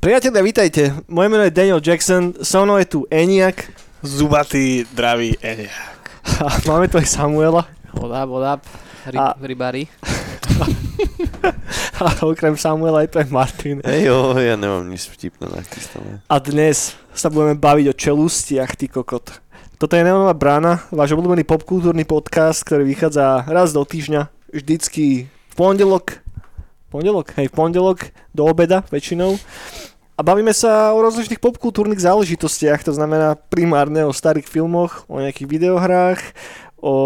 Priatelia, vítajte. Moje meno je Daniel Jackson, so mnou je tu Eniak. Zubatý, dravý Eniak. A máme tu aj Samuela. What up, what up, ry- A- rybári. A okrem Samuela je tu aj Martin. Hej jo, ja nemám nič vtipné nachystané. A dnes sa budeme baviť o čelustiach, ty kokot. Toto je Neonová brána, váš obľúbený popkultúrny podcast, ktorý vychádza raz do týždňa, vždycky v pondelok, pondelok, hej, v pondelok do obeda väčšinou. A bavíme sa o rozličných popkultúrnych záležitostiach, to znamená primárne o starých filmoch, o nejakých videohrách, o...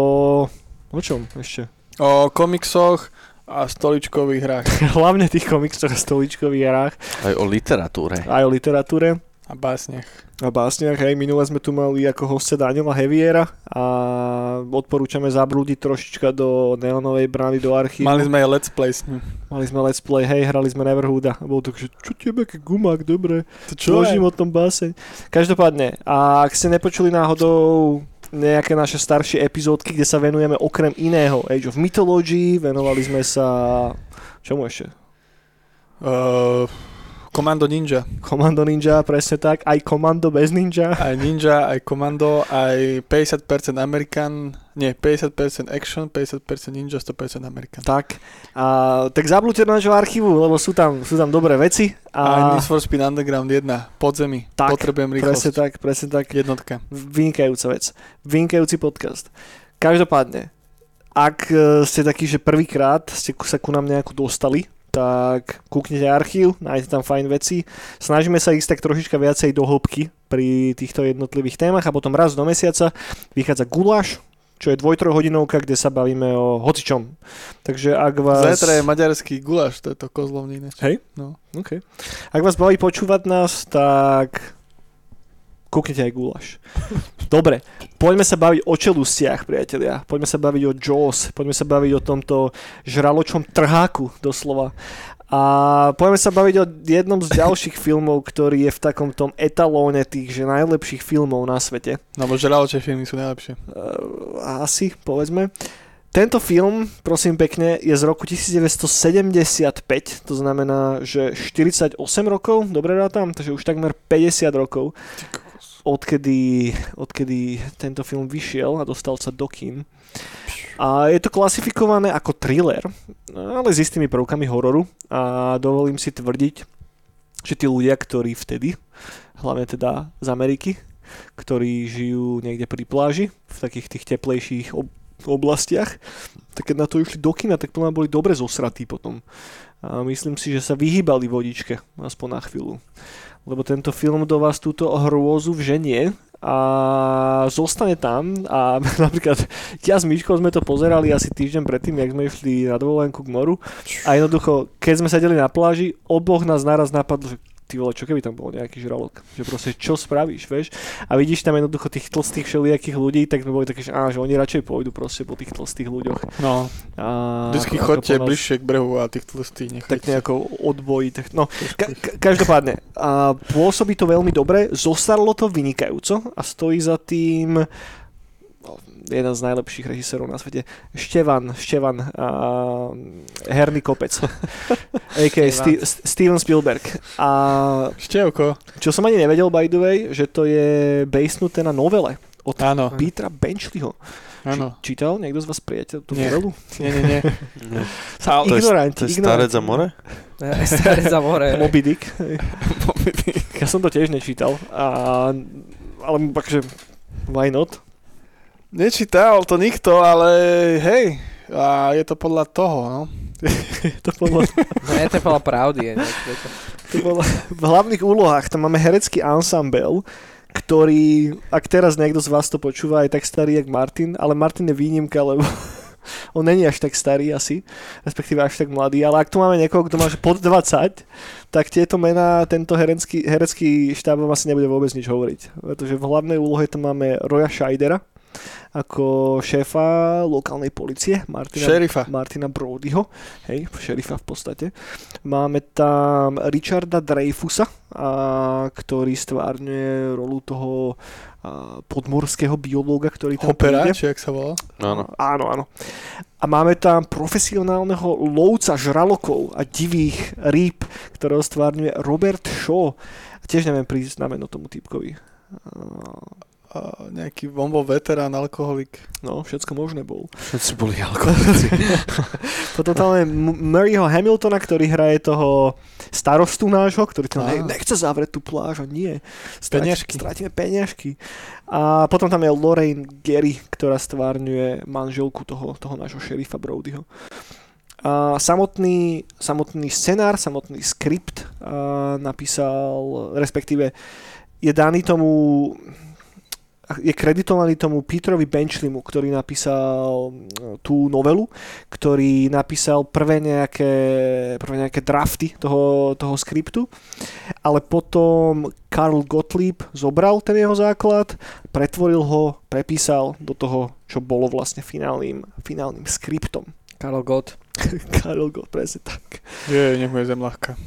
O čom ešte? O komiksoch a stoličkových hrách Hlavne tých komiksoch a stoličkových hrách, Aj o literatúre. aj o literatúre. a básniach. a básniach. Hej, minule sme tu mali ako hostia Daniela Heviera a odporúčame zablúdiť trošička do Neonovej brány, do archívu. Mali sme aj let's play s ním. mali sme let's play, hej, hrali sme Neverhooda. A bolo to, že čo tebe, aký gumák, dobre, To čo o tom báseň. Každopádne, a ak ste nepočuli náhodou nejaké naše staršie epizódky, kde sa venujeme okrem iného Age of Mythology, venovali sme sa... Čomu ešte? Uh, Komando Ninja. Komando Ninja, presne tak. Aj Komando bez Ninja. Aj Ninja, aj Komando, aj 50% American, nie, 50% action, 50% Ninja, 100% American. Tak. A, tak zablúďte do nášho archívu, lebo sú tam, sú tam dobré veci. A A, Need for Speed Underground 1, podzemí. Tak, Potrebujem presne rýchlosť. tak, presne tak. Jednotka. Vynikajúca vec. Vynikajúci podcast. Každopádne, ak e, ste takí, že prvýkrát ste sa ku nám nejako dostali, tak kúknite archív, nájdete tam fajn veci. Snažíme sa ísť tak trošička viacej do hĺbky pri týchto jednotlivých témach a potom raz do mesiaca vychádza guláš, čo je dvoj-trojhodinovka, kde sa bavíme o hocičom. Takže ak vás... Zajtra je maďarský guláš, to je to kozlovný ináč. Hej? No. OK. Ak vás baví počúvať nás, tak kúknite aj gulaš. Dobre, poďme sa baviť o čelustiach, priatelia. Poďme sa baviť o Jaws, poďme sa baviť o tomto žraločom trháku, doslova. A poďme sa baviť o jednom z ďalších filmov, ktorý je v takom tom etalóne tých že najlepších filmov na svete. No, bo žraločie filmy sú najlepšie. Uh, asi, povedzme. Tento film, prosím pekne, je z roku 1975, to znamená, že 48 rokov, dobre rátam, takže už takmer 50 rokov, odkedy, odkedy tento film vyšiel a dostal sa do kín. A je to klasifikované ako thriller, ale s istými prvkami hororu a dovolím si tvrdiť, že tí ľudia, ktorí vtedy, hlavne teda z Ameriky, ktorí žijú niekde pri pláži, v takých tých teplejších ob- oblastiach, tak keď na to išli do kina, tak nám boli dobre zosratí potom. A myslím si, že sa vyhýbali vodičke, aspoň na chvíľu. Lebo tento film do vás túto hrôzu vženie a zostane tam a napríklad ja s Myškou sme to pozerali asi týždeň predtým, jak sme išli na dovolenku k moru a jednoducho, keď sme sedeli na pláži, oboch nás naraz napadlo, že ty vole, čo keby tam bol nejaký žralok? Že proste, čo spravíš, vieš? A vidíš tam jednoducho tých tlstých všelijakých ľudí, tak sme boli také, že, á, že oni radšej pôjdu proste po tých tlstých ľuďoch. No, A vždycky chodte nás- bližšie k brehu a tých tlstých tak nechajte. nejako odbojí. Tak, no, ka- ka- každopádne, a pôsobí to veľmi dobre, zostarlo to vynikajúco a stojí za tým jeden z najlepších režisérov na svete, Števan, Števan, a, herný kopec, a.k.a. Sti- St- Steven Spielberg. A Števko. čo som ani nevedel, by the way, že to je basenuté na novele od Áno, Petra Benchleyho. áno. Či, čítal niekto z vás priateľ tú Nie. novelu? Nie, nie, nie. Sa To je, ignoranti, to je ignoranti. starec za more? Staré za more. Moby Dick. Ja som to tiež nečítal. A, ale takže, why not? Nečítal to nikto, ale hej, a je to podľa toho, no. to bolo, No je to podľa pravdy. Je, ne? To bolo, v hlavných úlohách tam máme herecký ensemble, ktorý, ak teraz niekto z vás to počúva, je tak starý jak Martin, ale Martin je výnimka, lebo on není až tak starý asi, respektíve až tak mladý, ale ak tu máme niekoho, kto má pod 20, tak tieto mená, tento herecký, herecký štáb vám asi nebude vôbec nič hovoriť. Pretože v hlavnej úlohe tam máme Roya Scheidera, ako šéfa lokálnej policie Martina, Šerifa. Martina Brodyho, hej, šerifa v podstate. Máme tam Richarda Dreyfusa, a, ktorý stvárňuje rolu toho a, podmorského biológa, ktorý tam Hopera, príde. či jak sa volá? Áno. Áno, áno. A máme tam profesionálneho lovca žralokov a divých rýb, ktorého stvárňuje Robert Shaw. A tiež neviem prísť na meno tomu typkovi. Nejaký, on bol veterán, alkoholik. No, všetko možné bol. Všetci boli alkoholici. Potom tam M- Murrayho Hamiltona, ktorý hraje toho starostu nášho, ktorý tam ne, nechce zavrieť tú pláž a nie. Peniažky. Strátime peniažky. A potom tam je Lorraine Gary, ktorá stvárňuje manželku toho, toho nášho šerifa Brodyho. A samotný, samotný scenár, samotný skript napísal, respektíve je daný tomu je kreditovaný tomu Peterovi Benchlimu, ktorý napísal mm, tú novelu, ktorý napísal prvé nejaké, prvé nejaké drafty toho, toho skriptu, ale potom Karl Gottlieb zobral ten jeho základ, pretvoril ho, prepísal do toho, čo bolo vlastne finálnym, finálnym skriptom. Karol Gott. Karl Gott, presne tak. Je, nech mu je zem ľahká.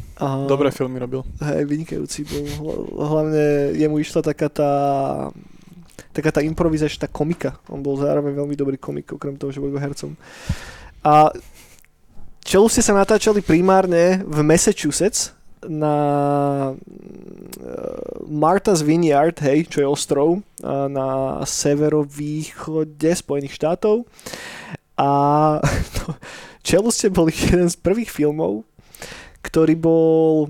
Dobré filmy robil. Hej, vynikajúci bol. Hla- Hlavne jemu išla taká tá taká tá improvizačná komika. On bol zároveň veľmi dobrý komik, okrem toho, že bol hercom. A Čeluste sa natáčali primárne v Massachusetts na eh, Martha's Vineyard, hej, čo je ostrov a na severovýchode Spojených štátov. A no, Čeluste bol jeden z prvých filmov, ktorý bol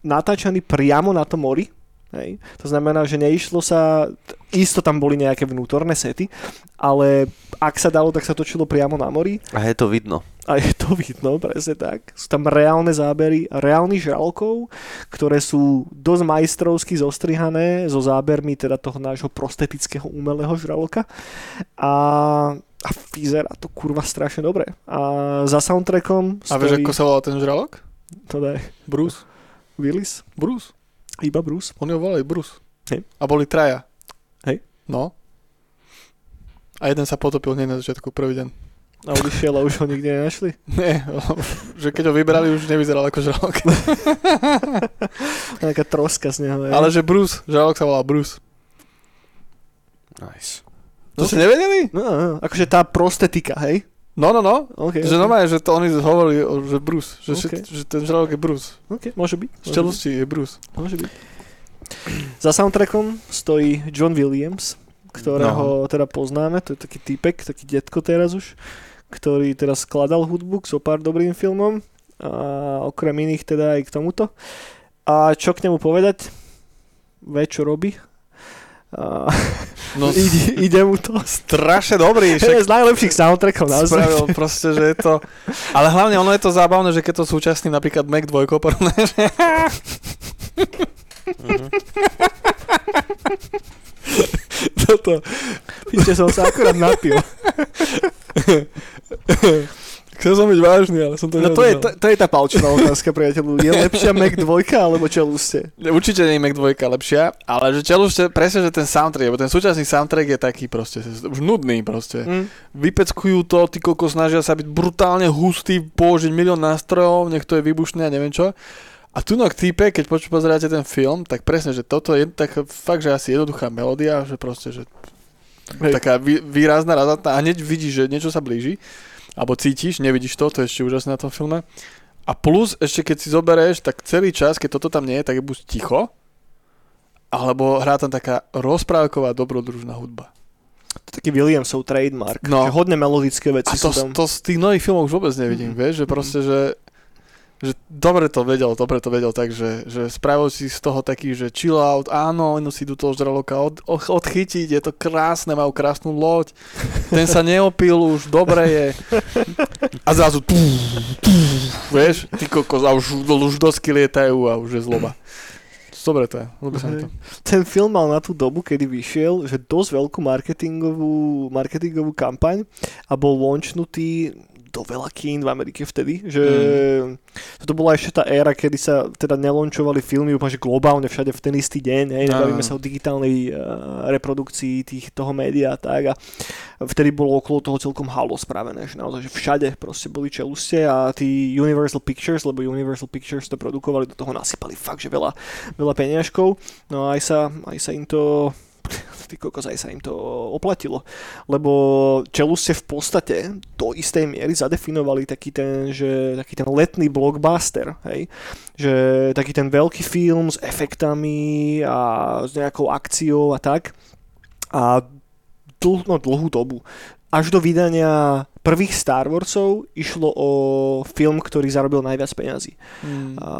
natáčaný priamo na tom mori. Hej. To znamená, že neišlo sa, isto tam boli nejaké vnútorné sety, ale ak sa dalo, tak sa točilo priamo na mori A je to vidno. a je to vidno, presne tak. Sú tam reálne zábery reálnych žralokov, ktoré sú dosť majstrovsky zostrihané so zábermi teda toho nášho prostetického umelého žraloka. A, a vyzerá to kurva strašne dobre. A za soundtrackom A vieš, ako sa volal ten žralok? To daj Bruce. Willis, Bruce. iba Bruce. Oni ho volali Bruce. Hej. A boli traja. No. A jeden sa potopil hneď na začiatku, prvý deň. A odišiel a už ho nikde nenašli. Nie, že keď ho vybrali, už nevyzeral ako žralok. Taká troska z neho. hej. Ale že Bruce, žralok sa volal Bruce. Nice. To ste nevedeli? No, no, akože tá prostetika, hej? No, no, no. Okay, Že normálne, že to oni hovorili, že Bruce. Že, Okay. že, že ten žralok je Bruce. OK, môže byť. Z byť. čelosti je Bruce. Môže byť. Za soundtrackom stojí John Williams, ktorého no. teda poznáme, to je taký typek, taký detko teraz už, ktorý teraz skladal hudbu k so pár dobrým filmom a okrem iných teda aj k tomuto. A čo k nemu povedať? Vie, čo robí. A No, ide, ide mu to. strašne dobrý. Však... z najlepších soundtrackov na Spravil proste, že je to... Ale hlavne ono je to zábavné, že keď to súčasný napríklad Mac 2 porovnáš, Mhm. toto. Ešte som sa akurát napil. Chcel som byť vážny, ale som to No to je, to, to je tá palčová otázka, priateľu. Je lepšia Mac 2 alebo čeluste? Určite nie je Mac 2 lepšia, ale že čelušte, presne, že ten soundtrack, lebo ten súčasný soundtrack je taký proste, už nudný proste. Mm. Vypeckujú to, ty koko snažia sa byť brutálne hustý, použiť milión nástrojov, nech to je výbušné a neviem čo. A tu na týpe, keď poču pozeráte ten film, tak presne, že toto je tak fakt, že asi jednoduchá melódia, že proste, že Hej. taká vý, výrazná, razatná a hneď vidíš, že niečo sa blíži, alebo cítiš, nevidíš to, to je ešte úžasné na tom filme. A plus, ešte keď si zoberieš, tak celý čas, keď toto tam nie je, tak je buď ticho, alebo hrá tam taká rozprávková dobrodružná hudba. To je taký Williamsov trademark. No. Hodne melodické veci A to, sú tam. to z tých nových filmov už vôbec nevidím, Mhm. mm-hmm. vieš, že proste, že, že dobre to vedel, dobre to vedel, takže že spravil si z toho taký, že chill out, áno, oni si idú toho žraloka od, od, odchytiť, je to krásne, majú krásnu loď, ten sa neopil už, dobre je. A zrazu tú, tú, vieš, ty kokos, a už, už dosky lietajú a už je zloba. Dobre to je, ľúbi sa to. Ten film mal na tú dobu, kedy vyšiel, že dosť veľkú marketingovú, marketingovú kampaň a bol launchnutý to veľa kín v Amerike vtedy, že mm. to bola ešte tá éra, kedy sa teda nelončovali filmy úplne že globálne všade v ten istý deň, hej, nebavíme sa o digitálnej uh, reprodukcii tých, toho média a tak. A vtedy bolo okolo toho celkom halo spravené, že naozaj, že všade proste boli čeluste a tí Universal Pictures, lebo Universal Pictures to produkovali, do toho nasypali fakt, že veľa, veľa peniažkov, no a aj sa, aj sa im to ty kokos, aj sa im to oplatilo. Lebo Čeluste v podstate do istej miery zadefinovali taký ten, že taký ten letný blockbuster, hej? Že taký ten veľký film s efektami a s nejakou akciou a tak. A dl, no, dlhú dobu. Až do vydania prvých Star Warsov išlo o film, ktorý zarobil najviac peňazí. Mm. A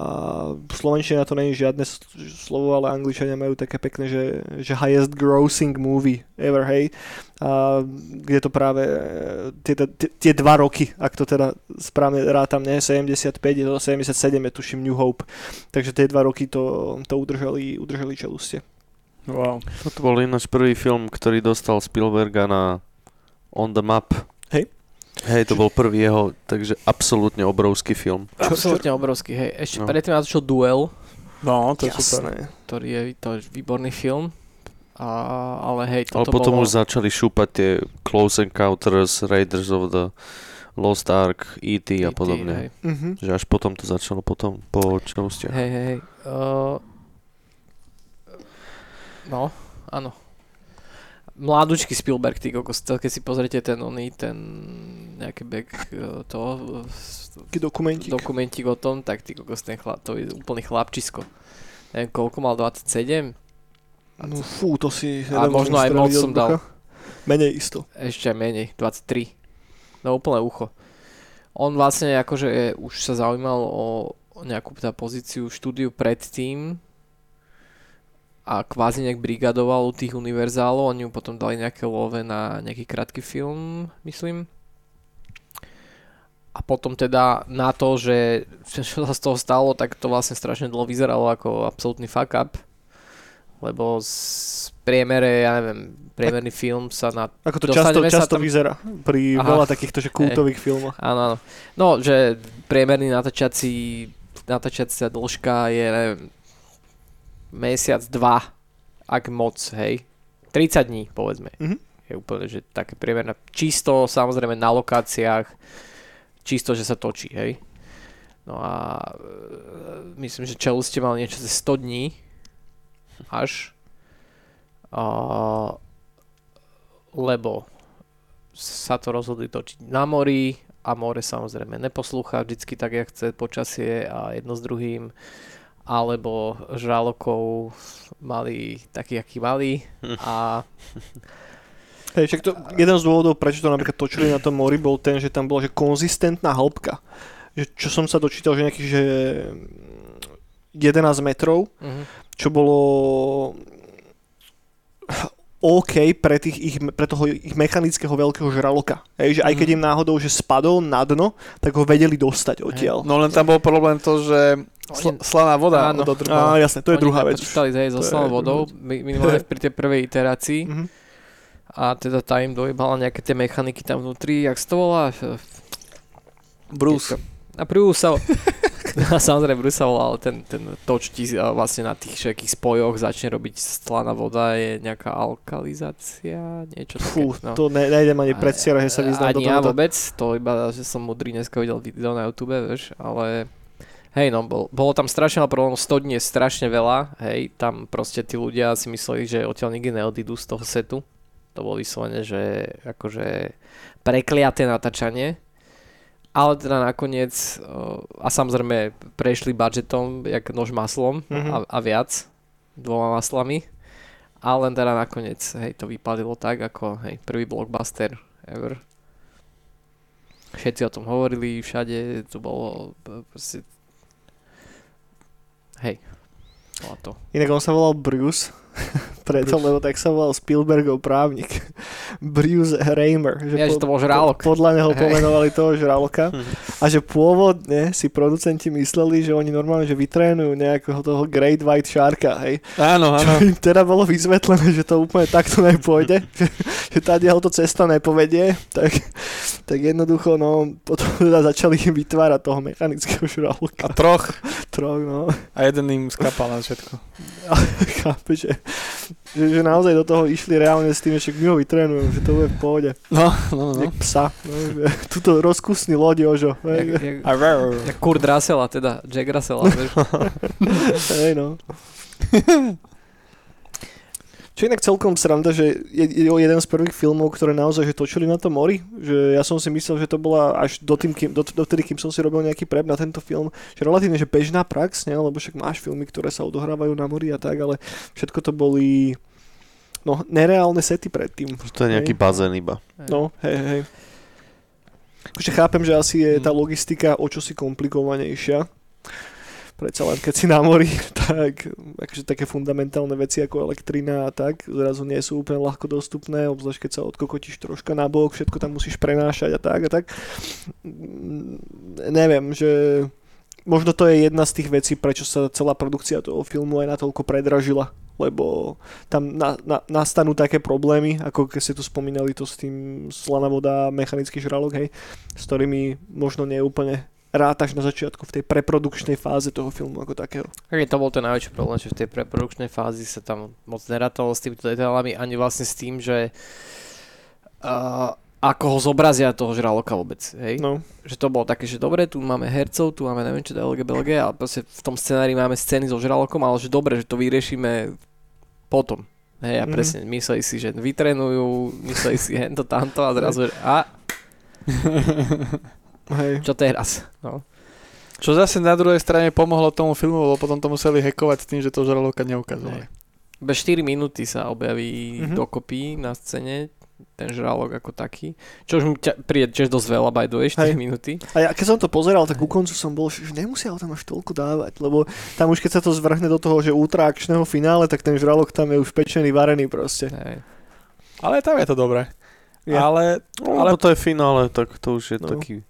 v Slovenčine na to není žiadne slovo, ale Angličania majú také pekné, že, že highest grossing movie ever, hej. A kde to práve tie, tie, tie dva roky, ak to teda správne rátam, ne, 75, je to 77, je tuším New Hope. Takže tie dva roky to, to udržali, udržali čeluste. Wow. Toto bol ináč prvý film, ktorý dostal Spielberga na On the Map. Hej. Hej, to bol prvý jeho, takže absolútne obrovský film. Absolútne obrovský, hej. Ešte No. predtým natočil Duel, No, to je super. Ktorý je to je výborný film. A, ale hej, Ale toto potom bolo... už začali šúpať tie Close Encounters, Raiders of the Lost Ark, E.T. a E.T., podobne. hej. Mhm. Že až potom to začalo potom po čelustiach. Hej, hej, hej. Uh, no, áno. Mladučký Spielberg, ty kokos, keď si pozrite ten oný, ten nejaký back uh, to, Taký dokumentík. dokumentík o tom, tak ty kokos, ten chlap, to je úplný chlapčisko. Neviem, koľko mal, 27? No fú, to si... A možno aj moc som dal. Menej isto. Ešte menej, 23. No úplne ucho. On vlastne akože je, už sa zaujímal o, o nejakú tá pozíciu štúdiu predtým a kvázi nejak brigadoval u tých univerzálov, oni mu potom dali nejaké love na nejaký krátky film, myslím. A potom teda na to, že čo sa z toho stalo, tak to vlastne strašne dlho vyzeralo ako absolútny fuck up. Lebo z priemere, ja neviem, priemerný film sa na Ako to často, často tam- vyzerá pri Aha. veľa takýchto že kultových filmoch. Áno, áno. No, že priemerný natáčací, natáčacia dĺžka je, neviem, mesiac, dva, ak moc, hej. 30 dní, povedzme. Mhm. Je úplne, že také priemerné. Čisto, samozrejme, na lokáciách, čisto, že sa točí, hej. No a e, myslím, že Čeluste mal niečo ze 100 dní, až. A, lebo sa to rozhodli točiť na mori a more samozrejme neposlúcha vždycky tak, jak chce počasie a jedno s druhým alebo žralokov mali taký, aký mali a Hej, však to, jeden z dôvodov, prečo to napríklad točili na tom mori, bol ten, že tam bola že konzistentná hĺbka. Že, čo som sa dočítal, že nejakých že 11 metrov, uh-huh. čo bolo OK pre, tých ich, pre toho ich mechanického veľkého žraloka. Hej, že aj keď Mhm. im náhodou že spadol na dno, tak ho vedeli dostať odtiaľ. No len tam bol problém to, že sl- slaná voda Áno. ho dodržala. Á, jasné, to je Oni druhá vec. napočítali, hej, so slanou vodou, minimálne pri tej prvej iterácii Mhm. a teda tá im dojebala nejaké tie mechaniky tam vnútri, jak to volá? Bruce. A Bruce samozrejme volá, ale ten, ten toč ti vlastne na tých všetkých spojoch začne robiť slaná voda, je nejaká alkalizácia, niečo Fú, také. No. to ne, nejdem ani predstierať, že sa vyznám do Ani ja vôbec, to iba, že som mudrý, dneska videl video na YouTube, vieš, ale hej, no, bol, bolo tam strašne veľa problémov, 100 dní je strašne veľa, hej, tam proste tí ľudia si mysleli, že odtiaľ nikdy neodídu z toho setu, to bolo vyslovene, že akože prekliaté natáčanie, ale teda nakoniec, a samozrejme prešli budžetom, jak nož maslom Mhm. a, a viac, dvoma maslami, ale teda nakoniec, hej, to vypadilo tak, ako, hej, prvý blockbuster ever. Všetci o tom hovorili, všade to bolo p- proste... Hej, bola to. Inak on sa volal Bruce, preto, lebo tak sa volal Spielbergov právnik. Bruce Raymer. Ja, že to bol žralok. podľa neho pomenovali toho žraloka. A že pôvodne si producenti mysleli, že oni normálne, že vytrénujú nejakého toho Great White Sharka, hej. Áno, Čo áno. im teda bolo vysvetlené, že to úplne takto nepôjde, že, že tá to cesta nepovedie, tak, tak jednoducho, no, potom teda začali vytvárať toho mechanického A žraloka. troch. Troch, no. A jeden im skapal na všetko. Chápe, že, že, že, naozaj do toho išli reálne s tým, že my ho vytrénujem, že to bude v pohode. No, no, no. Jak psa. No, tuto rozkusný loď, Jožo. Jak, jak, A ver. jak Kurt Russell, a teda Jack Russell, vieš. hej, no. Čo inak celkom sranda, že je, je jeden z prvých filmov, ktoré naozaj že točili na tom mori. Že ja som si myslel, že to bola až do tým, kým, do, dotedy, kým som si robil nejaký prep na tento film, že relatívne že bežná prax, ne? lebo však máš filmy, ktoré sa odohrávajú na mori a tak, ale všetko to boli no, nereálne sety predtým. To je nejaký Hej. bazén iba. No, hej, hej. Akože chápem, že asi je tá Mm. logistika o čosi komplikovanejšia. Predsa len keď si na mori, tak akože také fundamentálne veci ako elektrina a tak zrazu nie sú úplne ľahko dostupné, obzvlášť keď sa odkokotíš troška na bok, všetko tam musíš prenášať a tak a tak. Mm, Neviem, že možno to je jedna z tých vecí, prečo sa celá produkcia toho filmu aj natoľko predražila lebo tam na, na, nastanú také problémy, ako keď ste tu spomínali to s tým slaná voda, mechanický žralok, hej, s ktorými možno nie úplne rátaš na začiatku v tej preprodukčnej fáze toho filmu ako takého. Okay, to bol ten najväčší problém, že v tej preprodukčnej fázi sa tam moc nerátalo s týmito detailami, ani vlastne s tým, že uh, ako ho zobrazia toho žraloka vôbec, hej? No, Že to bolo také, že dobre, tu máme hercov, tu máme neviem čo, DLG, BLG a proste v tom scenári máme scény so žralokom, ale že dobre, že to vyriešime potom. Hej, a Mhm. presne, mysleli si, že vytrenujú, mysleli si hento, tamto a zrazu, a hej. čo teraz? No. Čo zase na druhej strane pomohlo tomu filmu, lebo potom to museli hackovať s tým, že to žraloka neukazovali. Bez 4 minúty sa objaví Mhm. dokopy na scéne ten žralok ako taký. Čo už mi ťa, príde tiež dosť veľa, by the way, 4 Hej. minúty. A ja keď som to pozeral, tak ku koncu som bol, že nemusia ho tam až toľko dávať, lebo tam už keď sa to zvrhne do toho, že ultra akčného finále, tak ten žralok tam je už pečený, varený proste. Hej. Ale tam je to dobré. Je. Ale, No, ale ale to je finále, tak to už je No. taký...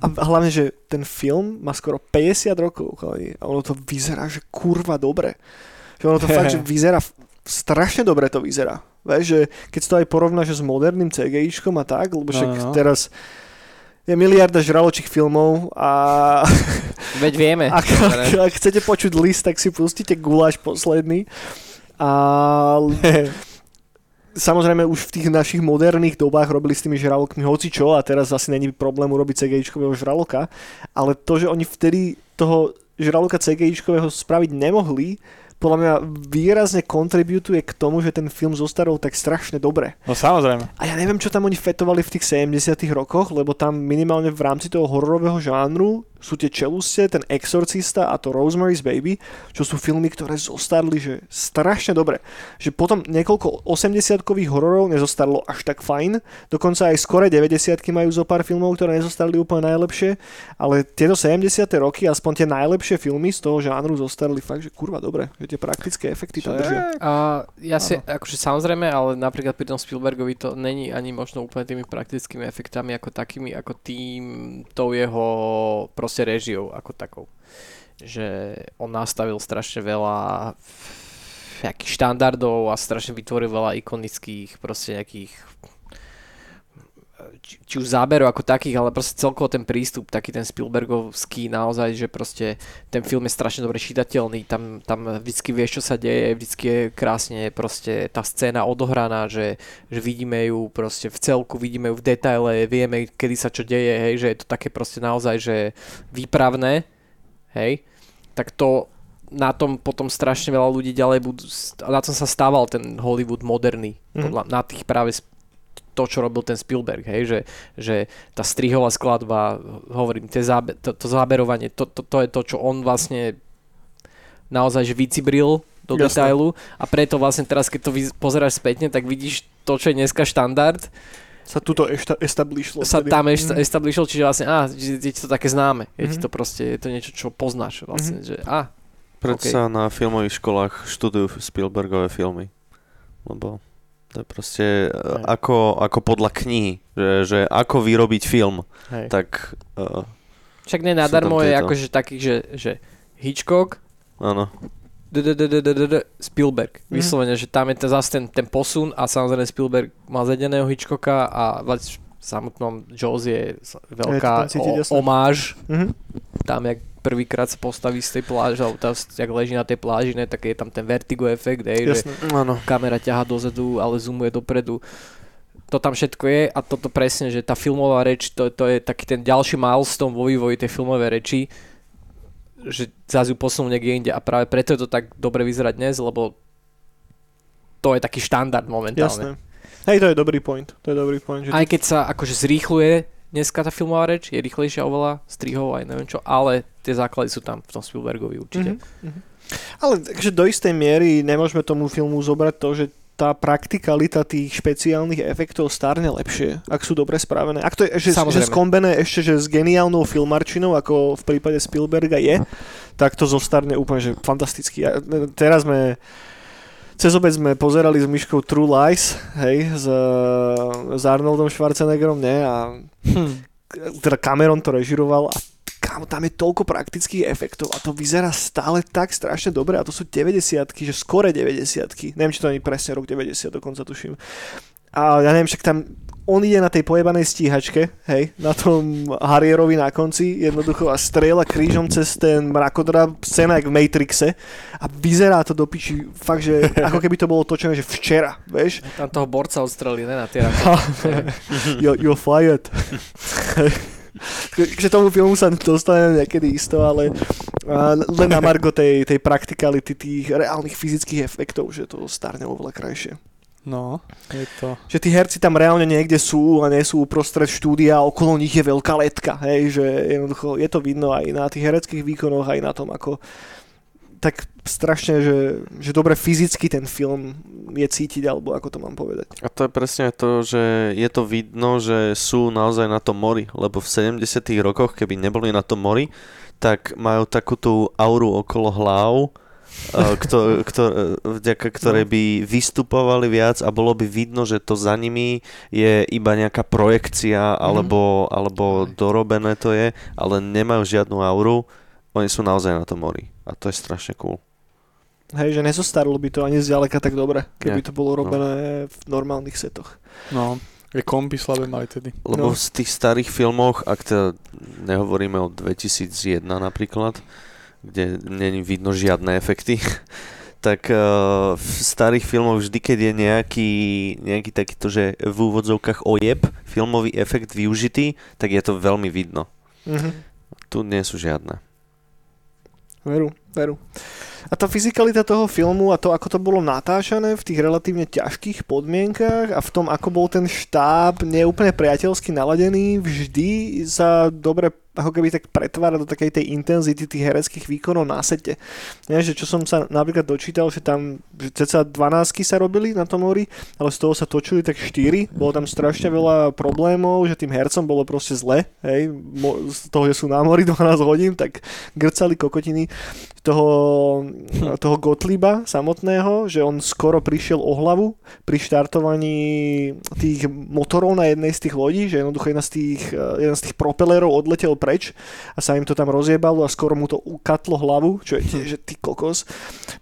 A hlavne, že ten film má skoro 50 rokov chalani, a ono to vyzerá, že kurva dobre. Že ono to fakt, že vyzerá, strašne dobre to vyzerá. Vieš, že keď to aj porovnáš s moderným CGIčkom a tak, lebo však No, no. teraz je miliarda žraločích filmov a Veď vieme. ak, ak, ak chcete počuť list, tak si pustíte guláš posledný. A samozrejme už v tých našich moderných dobách robili s tými žralokmi hoci čo a teraz asi není problém urobiť CGIčkového žraloka, ale to, že oni vtedy toho žraloka CGIčkového spraviť nemohli, podľa mňa výrazne kontributuje k tomu, že ten film zostarol tak strašne dobre. no samozrejme. A ja neviem, čo tam oni fetovali v tých 70 rokoch, lebo tam minimálne v rámci toho hororového žánru sú tie čeluste, ten Exorcista a to Rosemary's Baby, čo sú filmy, ktoré zostarli, že strašne dobre. Že potom niekoľko 80-kových hororov nezostarlo až tak fajn, dokonca aj skore 90 majú zo pár filmov, ktoré nezostarli úplne najlepšie, ale tieto 70 roky, aspoň tie najlepšie filmy z toho žánru zostarli fakt, že kurva dobre, že tie praktické efekty tam držia. A ja si, akože samozrejme, ale napríklad pri tom Spielbergovi to není ani možno úplne tými praktickými efektami ako takými, ako tým, tou jeho proste režiou ako takou. Že on nastavil strašne veľa nejakých štandardov a strašne vytvoril veľa ikonických proste nejakých či, už záberov ako takých, ale proste celkovo ten prístup, taký ten Spielbergovský naozaj, že proste ten film je strašne dobre čitateľný, tam, tam vždycky vieš, čo sa deje, vždycky je krásne proste tá scéna odohraná, že, že vidíme ju proste v celku, vidíme ju v detaile, vieme, kedy sa čo deje, hej, že je to také proste naozaj, že výpravné, hej, tak to na tom potom strašne veľa ľudí ďalej budú, na tom sa stával ten Hollywood moderný, Mhm. podľa, na tých práve to, čo robil ten Spielberg, hej, že, že tá strihová skladba, hovorím, tie zábe, to, to záberovanie, to, to, to je to, čo on vlastne naozaj že vycibril do Jasné. detailu a preto vlastne teraz, keď to vy, pozeráš spätne, tak vidíš to, čo je dneska štandard, Sa tuto ešta, establishlo. sa tam ešte Mhm. establishol, čiže vlastne, á, je ti to také známe, je ti Mhm. to proste, je to niečo, čo poznáš vlastne, že á, Predsa na filmových školách študujú Spielbergové filmy. Lebo To je proste uh, ako, ako podľa knihy, že, že ako vyrobiť film, Hej. tak uh, Však nie nadarmo tam je akože taký, že, že Hitchcock, áno. Spielberg. Mhm. Vyslovene, že tam je ten, zase ten, ten posun a samozrejme Spielberg má zedeného Hitchcocka a v samotnom Jaws je Je to veľká tam cítiť, o, jasné. omáž. Mhm. Tam, jak prvýkrát sa postaví z tej pláže, alebo tam, jak leží na tej pláži, ne, tak je tam ten vertigo efekt, hej, že. Áno. kamera ťaha dozadu, ale zoomuje dopredu. To tam všetko je a toto presne, že tá filmová reč, to, to je taký ten ďalší milestone vo vývoji tej filmovej reči, že zase ju posunú niekde inde a práve preto je to tak dobre vyzerať dnes, lebo to je taký štandard momentálne. Jasné. Hej, to je dobrý point. To je dobrý point. Že Aj keď sa akože zrýchluje dneska tá filmová reč, je rýchlejšia oveľa, strihov aj neviem čo, ale tie základy sú tam v tom Spielbergovi určite. Mhm, mhm. Ale takže do istej miery nemôžeme tomu filmu zobrať to, že tá praktikalita tých špeciálnych efektov starne lepšie, ak sú dobre spravené. Ak to je že, že skombené ešte že s geniálnou filmarčinou, ako v prípade Spielberga je, tak to zostarne úplne že fantasticky. A teraz sme cez obed sme pozerali s Myškou True Lies, hej, s, s Arnoldom Schwarzeneggerom, ne, a Hm. teda Cameron to režiroval a kámo, tam je toľko praktických efektov a to vyzerá stále tak strašne dobre a to sú 90 že skore 90 Neviem, či to ani presne rok 90 dokonca tuším. A ja neviem, však tam on ide na tej pojebanej stíhačke, hej, na tom Harrierovi na konci, jednoducho a strieľa krížom cez ten mrakodrap, scéna jak v Matrixe a vyzerá to do piči, fakt, že ako keby to bolo točené, že včera, vieš, Tam toho borca odstrelili, ne na tie you're, you're fired. Takže tomu filmu sa dostaneme niekedy isto, ale len na margo tej, tej praktikality tých reálnych fyzických efektov, že to starne oveľa krajšie. No, je to... Že tí herci tam reálne niekde sú a nie sú uprostred štúdia a okolo nich je veľká letka, hej, že jednoducho je to vidno aj na tých hereckých výkonoch, aj na tom, ako tak strašne, že, že dobre fyzicky ten film je cítiť, alebo ako to mám povedať. A to je presne to, že je to vidno, že sú naozaj na tom mori, lebo v 70 rokoch, keby neboli na tom mori, tak majú takú tú auru okolo hlav, kto, kto, vďaka ktorej by vystupovali viac a bolo by vidno, že to za nimi je iba nejaká projekcia alebo, alebo dorobené to je, ale nemajú žiadnu auru, oni sú naozaj na tom mori a to je strašne cool. Hej, že nezostarlo by to ani zďaleka tak dobre, keby Nie, to bolo robené v normálnych setoch. No, je kompy slabé mali tedy. Lebo No. v tých starých filmoch, ak teda nehovoríme o 2001 napríklad, kde není vidno žiadne efekty, tak uh, v starých filmoch vždy, keď je nejaký, nejaký takýto, že v úvodzovkách ojeb, filmový efekt využitý, tak je to veľmi vidno. Mhm. Tu nie sú žiadne. Veru, veru. A tá fyzikalita toho filmu a to, ako to bolo natáčané v tých relatívne ťažkých podmienkach a v tom, ako bol ten štáb neúplne priateľsky naladený, vždy sa dobre ako keby tak pretvára do takej tej intenzity tých hereckých výkonov na sete. Nie, že čo som sa napríklad dočítal, že tam že ceca 12 sa robili na tom mori, ale z toho sa točili tak 4, bolo tam strašne veľa problémov, že tým hercom bolo proste zle, hej, z toho, že sú na mori 12 hodín, tak grcali kokotiny toho, toho Gottlieba samotného, že on skoro prišiel o hlavu pri štartovaní tých motorov na jednej z tých lodí, že jednoducho jedna z tých, eh, jeden z tých propelerov odletel preč a sa im to tam rozjebalo a skoro mu to ukatlo hlavu, čo je tiež, že ty kokos.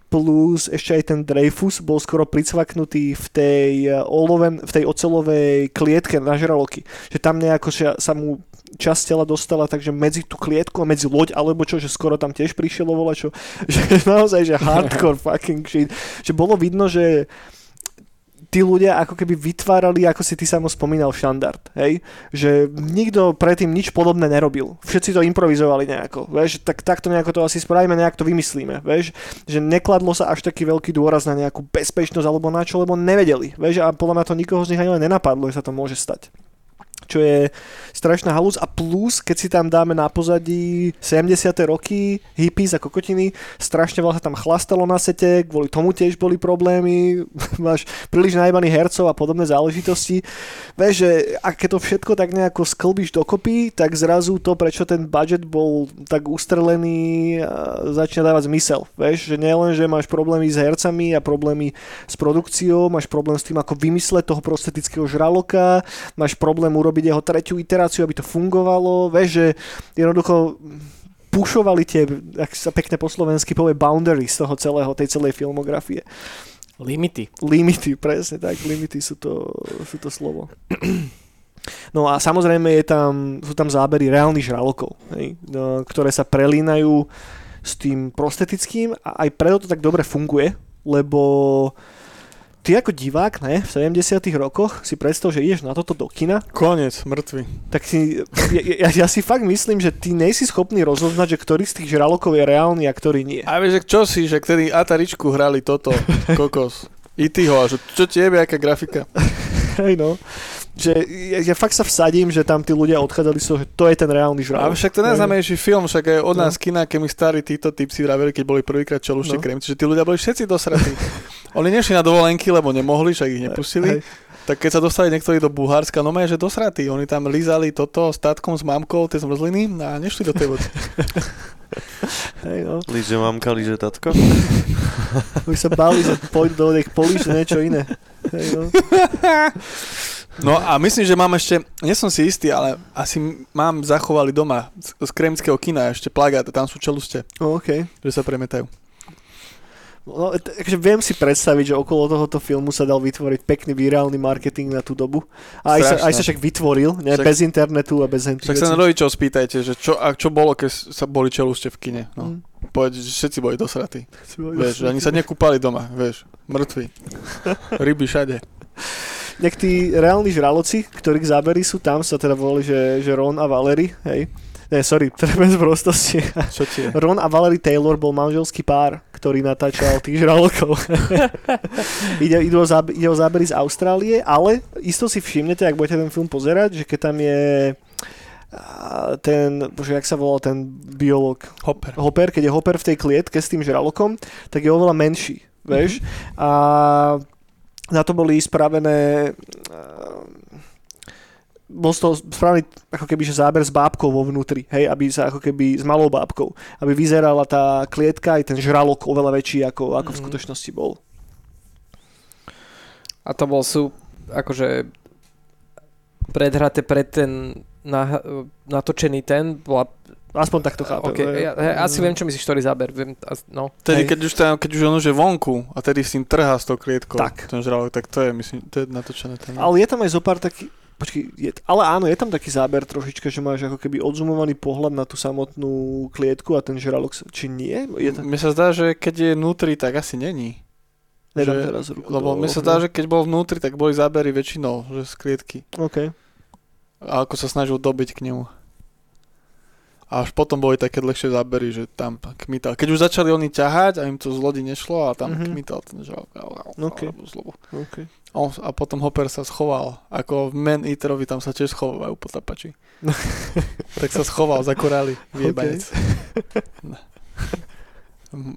Plus ešte aj ten Dreyfus bol skoro pricvaknutý v tej, eh, oloven, v tej ocelovej klietke na žraloky. Že tam nejako sa, mu časť tela dostala, takže medzi tú klietku a medzi loď, alebo čo, že skoro tam tiež prišiel čo, že naozaj, že hardcore fucking shit. Že bolo vidno, že tí ľudia ako keby vytvárali, ako si ty samo spomínal, štandard, hej? Že nikto predtým nič podobné nerobil. Všetci to improvizovali nejako, vieš? Tak takto nejako to asi spravíme, nejak to vymyslíme, vieš? Že nekladlo sa až taký veľký dôraz na nejakú bezpečnosť alebo na čo, lebo nevedeli, vieš? A podľa mňa to nikoho z nich ani len nenapadlo, že sa to môže stať. Čo je strašná halus a plus, keď si tam dáme na pozadí 70. roky, hippies a kokotiny, strašne veľa sa tam chlastalo na sete, kvôli tomu tiež boli problémy, máš príliš najbaných hercov a podobné záležitosti. Vieš, že ak keď to všetko tak nejako sklbíš dokopy, tak zrazu to, prečo ten budget bol tak ustrelený, a začína dávať zmysel. Vieš, že nielen, že máš problémy s hercami a problémy s produkciou, máš problém s tým, ako vymysleť toho prostetického žraloka, máš problém urobiť urobiť jeho tretiu iteráciu, aby to fungovalo, vieš, že jednoducho pušovali tie, ak sa pekne po slovensky povie, boundaries toho celého, tej celej filmografie. Limity. Limity, presne tak, limity sú to, sú to slovo. No a samozrejme je tam, sú tam zábery reálnych žralokov, hej, no, ktoré sa prelínajú s tým prostetickým a aj preto to tak dobre funguje, lebo ty ako divák, ne, v 70 rokoch si predstav, že ideš na toto do kina. Konec, mŕtvy. Tak si, ja, ja, ja si fakt myslím, že ty nejsi schopný rozoznať, že ktorý z tých žralokov je reálny a ktorý nie. A vieš, že čo si, že ktorý Ataričku hrali toto, kokos. I ty ho, a že čo tiebe, aká grafika. Hej no že ja, ja fakt sa vsadím, že tam tí ľudia odchádzali z toho, že to je ten reálny žralok. A však to najznámejší film, však aj od nás no. kina, keď mi starí títo typci vraveli, keď boli prvýkrát čelušte no. kremci, že tí ľudia boli všetci dosratí. Oni nešli na dovolenky, lebo nemohli, však ich nepustili. Hej. Tak keď sa dostali niektorí do Bulharska, no že dosratí. Oni tam lízali toto s tatkom, s mamkou, tie zmrzliny a nešli do tej vody. Hej, no. Líže mamka, líže tatko. Už sa báli, že pôjdu do vody, políže niečo iné. Hej, no. No a myslím, že mám ešte, nie som si istý, ale asi mám zachovali doma z, z kremského kina ešte plagát tam sú čeluste. Oh, okay. Že sa premietajú. No, takže viem si predstaviť, že okolo tohoto filmu sa dal vytvoriť pekný virálny marketing na tú dobu. A aj sa, aj sa však vytvoril, ne, však, bez internetu a bez henty. Však sa na rodičov spýtajte, že čo, a čo bolo, keď sa boli čeluste v kine. No. Mm. Povedať, že všetci boli dosratí. Vieš, ani sa nekúpali doma, vieš, mŕtvi. Ryby všade. Nech tí reálni žraloci, ktorých zábery sú tam, sa teda volali, že, že Ron a Valery, hej. Ne, sorry, teda bez prostosti. Čo ti je? Ron a Valery Taylor bol manželský pár, ktorý natáčal tých žralokov. ide, ide, o záber, ide o zábery z Austrálie, ale isto si všimnete, ak budete ten film pozerať, že keď tam je ten, bože, jak sa volal ten biolog? Hopper. Hopper, keď je Hopper v tej klietke s tým žralokom, tak je oveľa menší, vieš? Mm-hmm. A na to boli spravené bol z toho spravený ako keby že záber s bábkou vo vnútri, hej, aby sa ako keby s malou bábkou, aby vyzerala tá klietka aj ten žralok oveľa väčší ako, ako mm. v mhm. skutočnosti bol. A to bol sú akože predhraté pred ten na, natočený ten, bola Aspoň takto chápem. Okay. Ja, ja, asi viem, čo myslíš, ktorý záber. Viem, no. Tedy, keď už, tam, keď už on už je vonku a tedy s tým trhá s tou klietkou, tak. ten žralok, tak to je, myslím, to je natočené. Ten... Ale je tam aj zopár taký, počkej, je, ale áno, je tam taký záber trošička, že máš ako keby odzumovaný pohľad na tú samotnú klietku a ten žralok, či nie? Je tam... Mne sa zdá, že keď je vnútri, tak asi není. Nedám že, teraz ruku Lebo mne sa zdá, že keď bol vnútri, tak boli zábery väčšinou, že z klietky. OK. A ako sa snažil dobiť k nemu. A až potom boli také dlhšie zábery, že tam kmital. Keď už začali oni ťahať a im to z lodi nešlo a tam mm-hmm. kmital ten žalok. Okay. Okay. A, a potom Hopper sa schoval. Ako v Man Eaterovi tam sa tiež schovajú potapači. tak sa schoval za korály. Vyjebanec. Okay.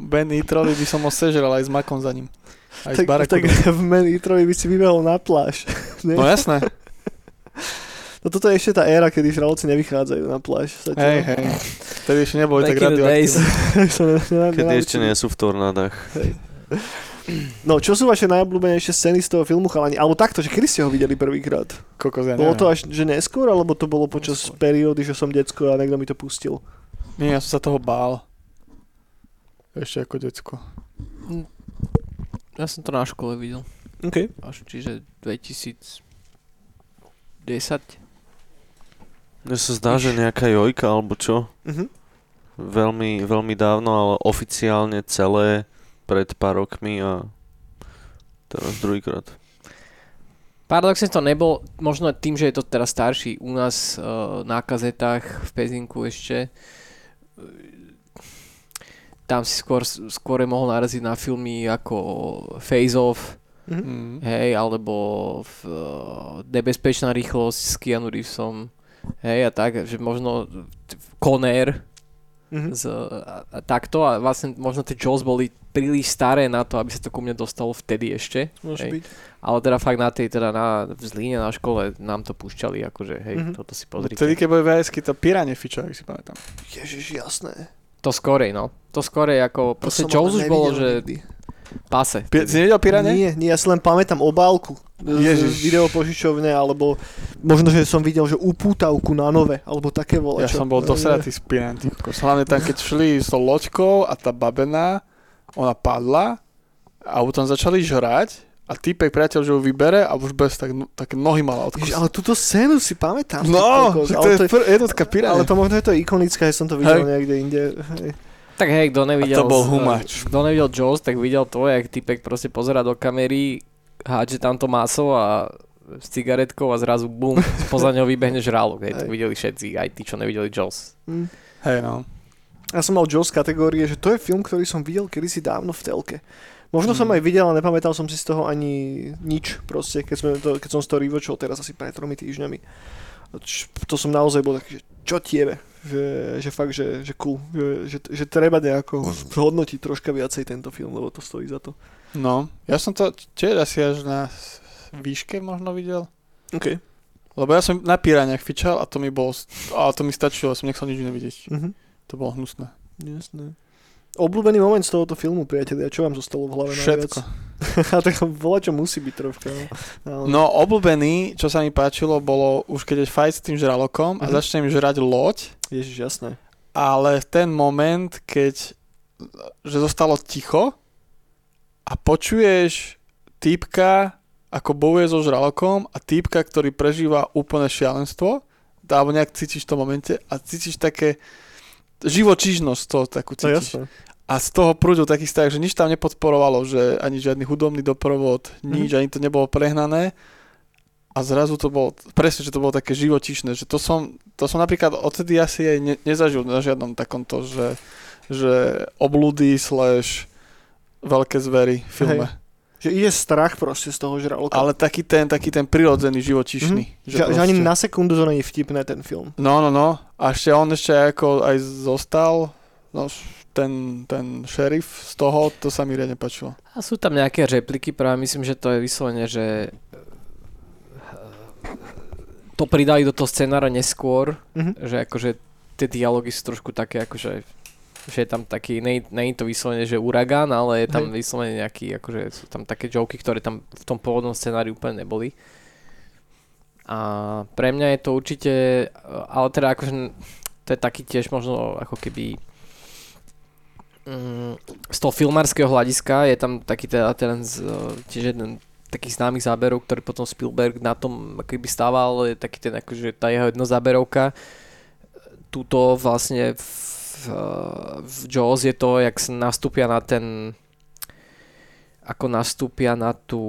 Ben Eaterovi by som ho sežral aj s makom za ním. Aj tak, s tak v Man Eaterovi by si vybehol na pláž. no jasné. No toto je ešte tá éra, kedy žraloci nevychádzajú na pláž. Hej, hej. Vtedy ešte neboli tak radioaktívne. Kedy ešte nie sú v tornádach. Hej. No, čo sú vaše najobľúbenejšie scény z toho filmu, chalani? Alebo takto, že kedy ste ho videli prvýkrát? Kokos, ja bolo to až, že neskôr, alebo to bolo počas neskôr. periódy, že som decko a niekto mi to pustil? Nie, ja som sa toho bál. Ešte ako decko. Ja som to na škole videl. OK. Až čiže 2010. Mne sa zdá, že nejaká jojka alebo čo. Uh-huh. Veľmi, veľmi dávno, ale oficiálne celé pred pár rokmi a teraz druhýkrát. Paradoxne to nebol, možno tým, že je to teraz starší u nás uh, na kazetách v Pezinku ešte, tam si skôr, skôr mohol naraziť na filmy ako Face Off, Mm. hej, alebo v, uh, Nebezpečná rýchlosť s Keanu Reevesom, hej, a tak, že možno Conair, Mhm. z, a, a takto a vlastne možno tie Jaws boli príliš staré na to, aby sa to ku mne dostalo vtedy ešte. Môže hej. byť. Ale teda fakt na tej, teda na, v Zlíne na škole nám to púšťali, akože hej, Mhm. toto si pozrite. Vtedy, keď boli VSky, to Pirane fičo, ak si pamätám. Ježiš, jasné. To skorej, no. To skorej ako, To proste Jaws už bolo, že nikdy. pase. Pi- si nevidel Pirane? Nie, nie, ja si len pamätám obálku Ježiš. videopožičovne, alebo možno, že som videl, že upútavku na nové, alebo také Ja volačo. som bol dosratý z kokos. Hlavne tam, keď šli s tou loďkou a tá babena, ona padla a potom začali žrať a týpek priateľ, že ju vybere a už bez tak, také nohy mala Ježiš, odkúsiť. ale túto scénu si pamätám. No, kokos, že to ale je to je, pr- jednotka Pirane. ale to možno je to ikonické, že som to videl Hej. niekde inde. Hej. Tak hej, kto nevidel, A to bol humáč. Kto nevidel Jaws, tak videl to, jak typek proste pozera do kamery, hádže tam to maso a s cigaretkou a zrazu bum, spoza ňou vybehne žralok. Hej, to videli všetci, aj tí, čo nevideli Jaws. Hm. Hej no. Ja som mal Jaws kategórie, že to je film, ktorý som videl kedysi dávno v telke. Možno som Mm. aj videl, ale nepamätal som si z toho ani nič proste, keď, sme to, keď som to rewatchol teraz asi pred tromi týždňami. To som naozaj bol taký, že čo tiebe, že, že fakt, že, že cool, že, že, že treba nejako zhodnotiť troška viacej tento film, lebo to stojí za to. No, ja som to tiež asi až na výške možno videl. OK. Lebo ja som na Piraniach fičal a to mi bolo, a to mi stačilo, som nechcel nič iné vidieť. Mhm. To bolo hnusné. Jasné. Obľúbený moment z tohoto filmu, priatelia, čo vám zostalo v hlave Všetko. najviac? Tak bola, čo musí byť troška. No. No, obľúbený, čo sa mi páčilo, bolo už keď je fight s tým žralokom a Mhm. začne im žrať loď, Ježiš, jasné. ale ten moment, keď že zostalo ticho a počuješ týpka, ako bojuje so žralokom a týpka, ktorý prežíva úplné šialenstvo, alebo nejak cítiš v tom momente a cítiš také živočížnosť toho takú cítiš. jasné. A z toho prúdil taký strach, že nič tam nepodporovalo, že ani žiadny hudobný doprovod, nič, ani to nebolo prehnané. A zrazu to bolo, presne, že to bolo také živočišné, že to som, to som napríklad odtedy asi aj ne, nezažil na žiadnom takomto, že, že oblúdy slash veľké zvery v filme. Že ide strach proste z toho žraloka. Ale taký ten, taký ten prirodzený živočišný. Mhm. Že, že ani proste- na sekundu to není vtipné ten film. No, no, no. A ešte on ešte ako aj zostal, no, ten, ten šerif z toho, to sa mi riadne páčilo. A sú tam nejaké repliky, práve myslím, že to je vyslovene, že eh, to pridali do toho scenára neskôr, Mhm. že akože tie dialógy sú trošku také akože že je tam taký, nie, nie je to vyslovene, že uragán, ale je tam Hej. vyslovene nejaký, akože sú tam také joky, ktoré tam v tom pôvodnom scenári úplne neboli. A pre mňa je to určite, ale teda akože to je taký tiež možno ako keby mm, z toho filmárskeho hľadiska je tam taký teda ten z, tiež jeden takých známych záberov, ktorý potom Spielberg na tom keby stával, je taký ten akože tá jeho jednozáberovka. Tuto vlastne v, v Jaws je to, jak sa nastúpia na ten ako nastúpia na tú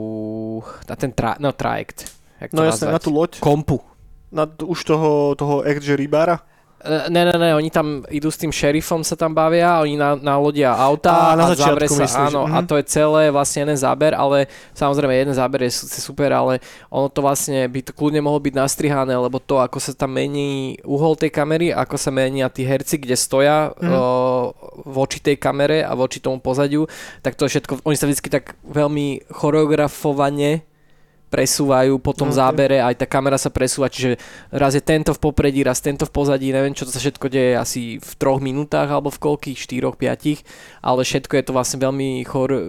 na ten tra, no, trajekt. Jak No nazvať? na tú loď, Kompu. na už toho, toho ex-že rybára. E, Ne, ne, ne, oni tam idú s tým šerifom sa tam bavia, oni na, nalodia auta na a zavre začiatku sa, myslíš, áno, a mhm. to je celé vlastne jeden záber, ale samozrejme jeden záber je su- super, ale ono to vlastne by to kľudne mohlo byť nastrihané, lebo to, ako sa tam mení uhol tej kamery, ako sa menia tí herci, kde stoja Mhm. o, voči tej kamere a voči tomu pozadiu, tak to všetko, oni sa vždy tak veľmi choreografovane presúvajú po tom Ok. zábere, aj tá kamera sa presúva, čiže raz je tento v popredí, raz tento v pozadí, neviem čo to sa všetko deje asi v troch minútach alebo v koľkých, štyroch, piatich, ale všetko je to vlastne veľmi chor, e,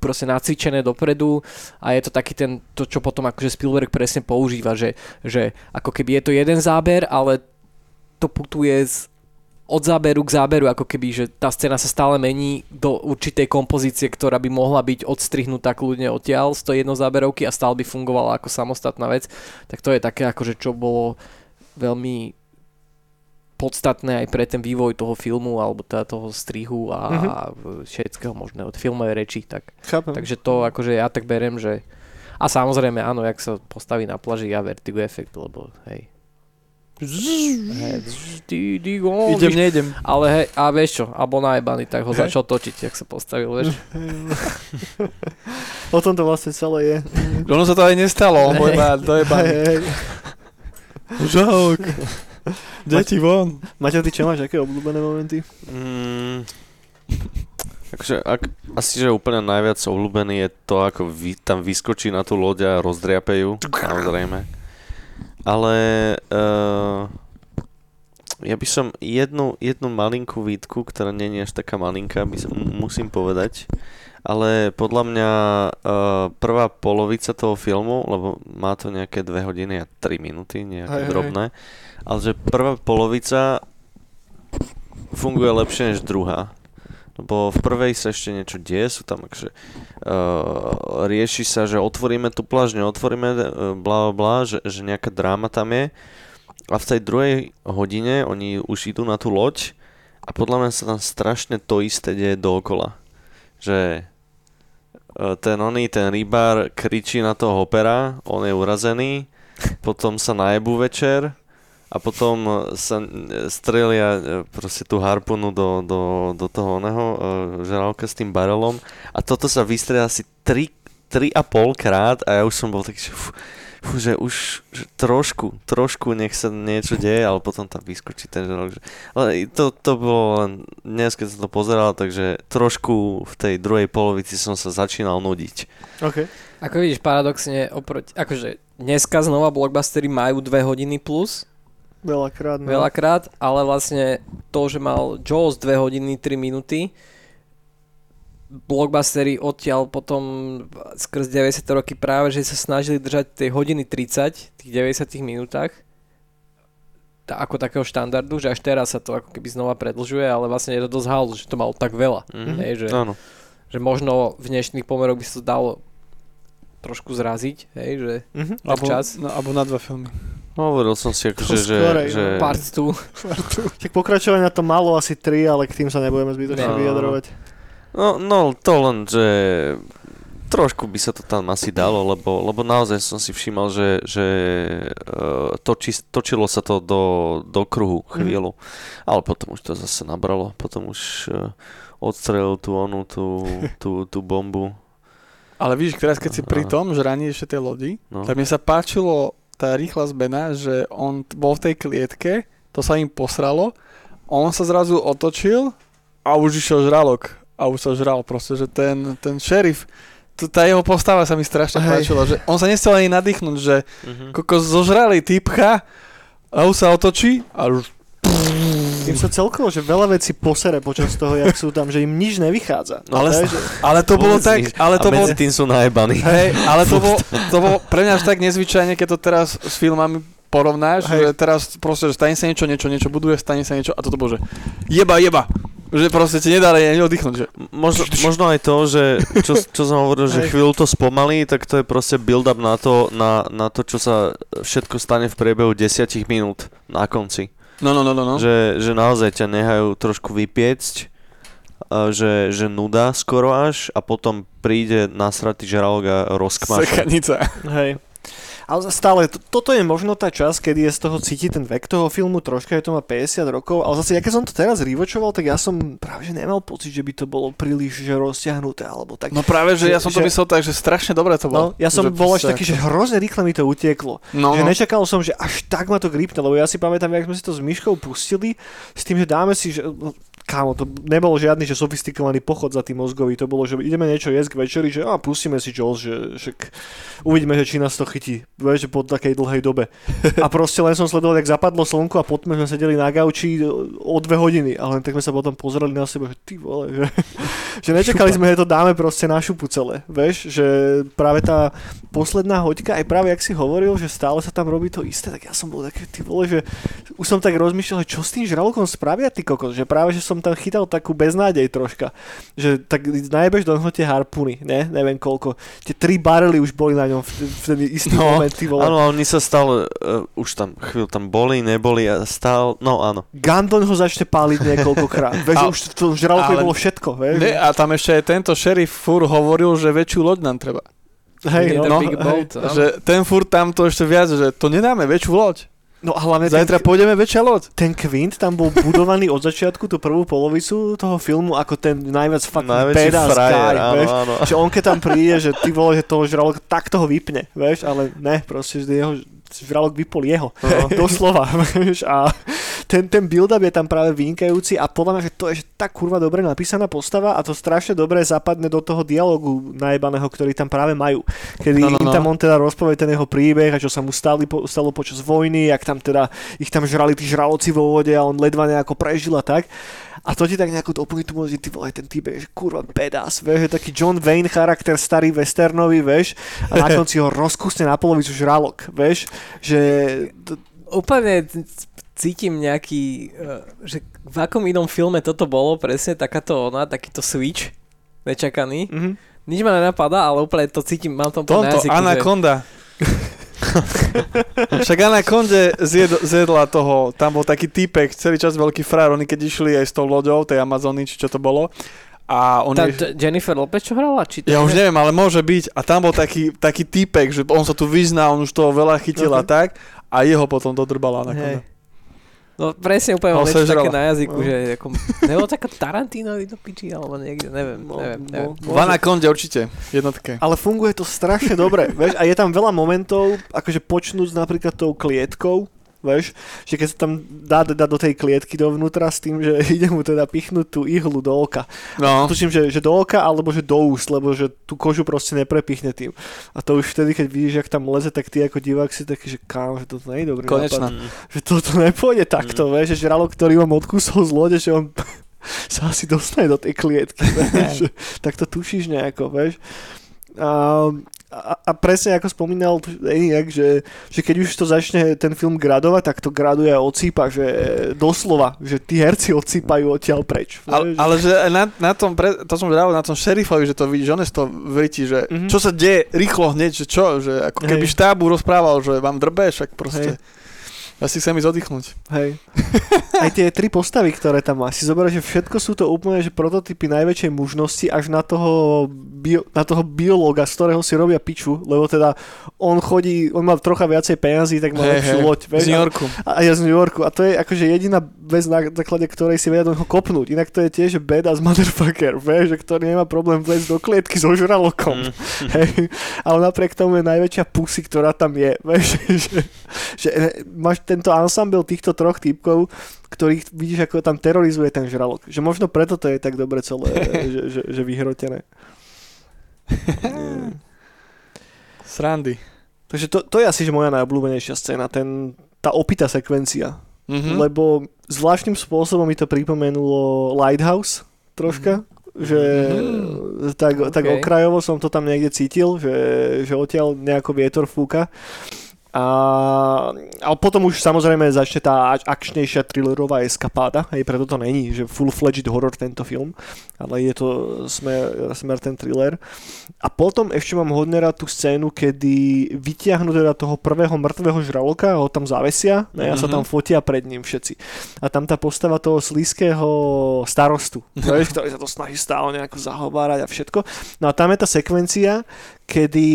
proste nacvičené dopredu a je to taký ten, to čo potom akože Spielberg presne používa, že, že ako keby je to jeden záber, ale to putuje z, od záberu k záberu, ako keby, že tá scéna sa stále mení do určitej kompozície, ktorá by mohla byť odstrihnutá kľudne odtiaľ z tej jednozáberovky a stále by fungovala ako samostatná vec. Tak to je také akože čo bolo veľmi podstatné aj pre ten vývoj toho filmu alebo teda toho strihu a, Mhm. a všetkého možného, filmové reči, tak Chápem. Takže to akože ja tak berem, že a samozrejme áno, jak sa postaví na plaži a vertigo efekt, lebo hej. Hej, ty, ty, go, Idem, víš, nejdem. ale hej, a vieš čo, alebo najebaný, tak ho Hej. začal točiť, jak sa postavil, vieš. O tom to vlastne celé je. Ono sa to aj nestalo, on bol dojebaný. Žalk. Deti von. Maťo, ty čo máš, aké obľúbené momenty? Mm, takže ak, asi, že úplne najviac obľúbený je to, ako vy, tam vyskočí na tú loď a rozdriape ju, samozrejme. Ale uh, ja by som jednu, jednu malinkú výtku, ktorá nie je až taká malinká, by som, musím povedať. Ale podľa mňa uh, prvá polovica toho filmu, lebo má to nejaké 2 hodiny a 3 minúty, nejaké Hej, hej. drobné, ale že prvá polovica funguje lepšie než druhá. Lebo v prvej sa ešte niečo deje, sú tam akože uh, rieši sa, že otvoríme tú pláž, neotvoríme, uh, bla že, že nejaká dráma tam je. A v tej druhej hodine oni už idú na tú loď a podľa mňa sa tam strašne to isté deje dookola. Že uh, ten oný, ten rybár kričí na toho hopera, on je urazený, potom sa najebu večer a potom e, sa e, strelia e, proste tú harpunu do, do, do toho oného žraloka s tým barelom a toto sa vystrelia asi 3, 3,5 krát a ja už som bol taký, že, fú, fú, že už že trošku, trošku nech sa niečo deje, ale potom tam vyskočí ten žralok. Že, ale to, to bolo len dnes, keď som to pozeral, takže trošku v tej druhej polovici som sa začínal nudiť. OK. Ako vidíš, paradoxne, oproti, akože dneska znova blockbustery majú 2 hodiny plus, Veľakrát. No. veľakrát, ale vlastne to, že mal Jaws 2 hodiny 3 minúty, blockbustery odtiaľ potom skrz 90 roky práve, že sa snažili držať tej hodiny 30, tých 90 minútach, ta, ako takého štandardu, že až teraz sa to ako keby znova predlžuje, ale vlastne je to dosť halus, že to malo tak veľa. Mhm. Hej, že, Áno. že možno v dnešných pomeroch by sa to dalo trošku zraziť, hej, že Mhm. tak Alebo, čas. no, alebo na dva filmy. Hovoril som si akože, že, skorej, že, no. Part 2. Tak pokračovanie na to malo asi 3, ale k tým sa nebudeme zbytočne No. vyjadrovať. No, no to len, že trošku by sa to tam asi dalo, lebo, lebo naozaj som si všímal, že, že uh, toči, točilo sa to do, do kruhu chvíľu, ale potom už to zase nabralo, potom už uh, odstrelil tú onu, tú, tú, tú bombu. Ale vidíš, teraz keď si pri tom žraní ešte tej lodi, No. tak mne sa páčilo tá rýchla zmena, že on bol v tej klietke, to sa im posralo, on sa zrazu otočil a už išiel žralok. A už sa žral proste, že ten, ten šerif, tá jeho postava sa mi strašne Hej. páčila, že on sa nechcel ani nadýchnuť, že Mhm. koko zožrali typcha a už sa otočí a už Tým sa celkovo, že veľa vecí posere počas toho, jak sú tam, že im nič nevychádza. Ale To je, s- že, Ale to bolo tak, ale to a bolo, tým sú najebaní. hej, ale to bolo, to bolo pre mňa až tak nezvyčajne, keď to teraz s filmami porovnáš, Hej. že teraz proste, že stane sa niečo, niečo, niečo buduje, stane sa niečo a toto bolo, že jeba, jeba, že proste ti nedali ani oddychnúť, že Možno, možno aj to, že čo, čo som hovoril, že chvíľu to spomalí, tak to je proste build-up na to, na, na to, čo sa všetko stane v priebehu 10 minút na konci. No, no, no, no, no. Že, že naozaj ťa nehajú trošku vypiecť, že, že nuda skoro až a potom príde nasratý žralok a rozkmaša. Sekanica. hej. Ale stále, to, toto je možno tá časť, kedy je z toho cítiť ten vek toho filmu, troška je to má 50 rokov, ale zase, ja keď som to teraz rývočoval, tak ja som práve že nemal pocit, že by to bolo príliš že rozťahnuté, alebo tak. No práve, že ja som to Že- myslel tak, že strašne dobre to No, bolo. ja som že bol až taký, že hrozne rýchle mi to utieklo. No, že no. nečakal som, že až tak ma to gripne, lebo ja si pamätám, jak sme si to s Myškou pustili, s tým, že dáme si, že no, kámo, to nebol žiadny, že sofistikovaný pochod za tým mozgový, to bolo, že ideme niečo jesť k večeri, že a pustíme si Jaws, že, že k- uvidíme, že či nás to chytí, vieš, že po takej dlhej dobe. A proste len som sledoval, jak zapadlo slnko a potom sme sedeli na gauči o dve hodiny, ale len tak sme sa potom pozerali na seba, že ty vole, že, že nečakali sme, že to dáme proste na šupu celé, vieš, že práve tá posledná hoďka, aj práve jak si hovoril, že stále sa tam robí to isté, tak ja som bol taký, ty vole, že už som tak rozmýšľal, čo s tým žralokom spravia, ty kokos, že práve, že som tam chytal takú beznádej troška, že tak najebeš do tie harpuny, ne, neviem koľko, tie tri barely už boli na ňom v, v ten istý No, moment, ty vole. Áno, oni sa stále, uh, už tam chvíľu tam boli, neboli a stál, no áno. Gandon ho začne páliť niekoľkokrát, vieš, už v tom ale- bolo všetko, vieš. Ne, a tam ešte aj tento šerif fur hovoril, že väčšiu loď nám treba. Hej, no, big hej. Že ten fur tam to ešte viac, že to nedáme väčšiu loď. No a hlavne ten, Zajtra pôjdeme väčšia loď. ten Quint tam bol budovaný od začiatku, tú prvú polovicu toho filmu, ako ten najviac fucking Najväčší badass frajer, guy, áno, vieš. áno. Že on keď tam príde, že ty vole, že toho žralok takto ho vypne, vieš, ale ne, proste, že jeho žralok vypol jeho. No. Doslova, a ten, ten build-up je tam práve vynikajúci a podľa mňa, že to je že tak kurva dobre napísaná postava a to strašne dobre zapadne do toho dialogu najebaného, ktorý tam práve majú. Kedy No, no, im no. tam on teda rozpovie ten jeho príbeh a čo sa mu stali, po, stalo počas vojny, jak tam teda ich tam žrali tí žraloci vo vode a on ledva nejako prežil a tak. A to ti tak nejako doplní tu že ty vole, ten typ je že kurva badass, vieš, je taký John Wayne charakter, starý westernový, vieš, a na konci ho rozkusne na polovicu žralok, vieš, že to, Úplne cítim nejaký, eh, že v akom inom filme toto bolo, presne takáto ona, takýto switch nečakaný. mhm. Nič ma nenapadá, ale úplne to cítim, mám tam to na Tomto, jazyku, že... Však Anaconde zjed, zjedla toho, tam bol taký týpek, celý čas veľký frár, oni keď išli aj s tou loďou, tej Amazony, či čo to bolo. A on Tá, je, Jennifer Lopez čo hrala? Či to ja už neviem, ale môže byť. A tam bol taký, taký týpek, že on sa tu vyzná, on už toho veľa chytil a Ok. tak. A jeho potom dodrbala Anaconda. Hej. No presne úplne No, niečo sežrala. také na jazyku, No. že ako, nebo taká Tarantinovi do piči, alebo niekde, neviem, No, neviem, no. neviem. V Anaconde určite, jednotke. Ale funguje to strašne dobre, vieš, a je tam veľa momentov, akože počnúť napríklad tou klietkou, vieš, že keď sa tam dá, dá do tej klietky dovnútra s tým, že ide mu teda pichnúť tú ihlu do oka. No, Tuším, že, že do oka alebo že do úst, lebo že tú kožu proste neprepichne tým. A to už vtedy, keď vidíš, jak tam leze, tak ty ako divák si taký, že kam, že toto nie je dobrý konečná. nápad. Že toto nepôjde takto, vieš, že žralok, ktorý vám odkúsol z lode, že on sa asi dostane do tej klietky, vieš, že, tak to tušíš nejako, vieš. A, a, a presne ako spomínal Eniak, že, že keď už to začne ten film gradovať, tak to graduje a odsýpa, že doslova, že tí herci odsýpajú odtiaľ preč. Ale, ale že na, na tom, pre, to som vravel na tom šerifovi, že to vidíš, on toho vrití, že Mhm. mm-hmm. čo sa deje rýchlo hneď, že čo, že ako keby Hej. štábu rozprával, že vám drbe, však proste. Hej. Ja si chcem ísť oddychnúť. Hej. Aj tie tri postavy, ktoré tam má, si zober, že všetko sú to úplne že prototypy najväčšej mužnosti až na toho, bio, na toho biológa, z ktorého si robia piču, lebo teda on chodí, on má trocha viacej peniazí, tak má Hej, lepšiu hej, loď. Z vieš, New a- Yorku. A, a je z New Yorku. A to je akože jediná vec, na základe ktorej si vedia do neho kopnúť. Inak to je tiež že badass motherfucker, vieš, že ktorý nemá problém vlezť do klietky so žralokom. Mm. Hej. Ale napriek tomu je najväčšia pusy, ktorá tam je. Vieš, že, že máš tento ensemble týchto troch typkov, ktorých vidíš, ako tam terorizuje ten žralok. Že možno preto to je tak dobre celé, že, že, že vyhrotené. Srandy. Takže to, to je asi že moja najobľúbenejšia scéna, ten, tá opitá sekvencia. Mhm. lebo zvláštnym spôsobom mi to pripomenulo Lighthouse troška, že Mhm. tak, tak OK. okrajovo som to tam niekde cítil, že, že odtiaľ nejako vietor fúka. A, ale potom už samozrejme začne tá ak- akčnejšia thrillerová eskapáda, hej, preto to není, že full-fledged horror tento film, ale je to smer, smer ten thriller. A potom ešte mám hodne rád tú scénu, kedy vytiahnu teda toho prvého mŕtvého žraloka a ho tam zavesia ne, a sa Mhm. tam fotia pred ním všetci. A tam tá postava toho slízkeho starostu, ktorý sa to snaží stále nejako zahovárať a všetko. No a tam je tá sekvencia, kedy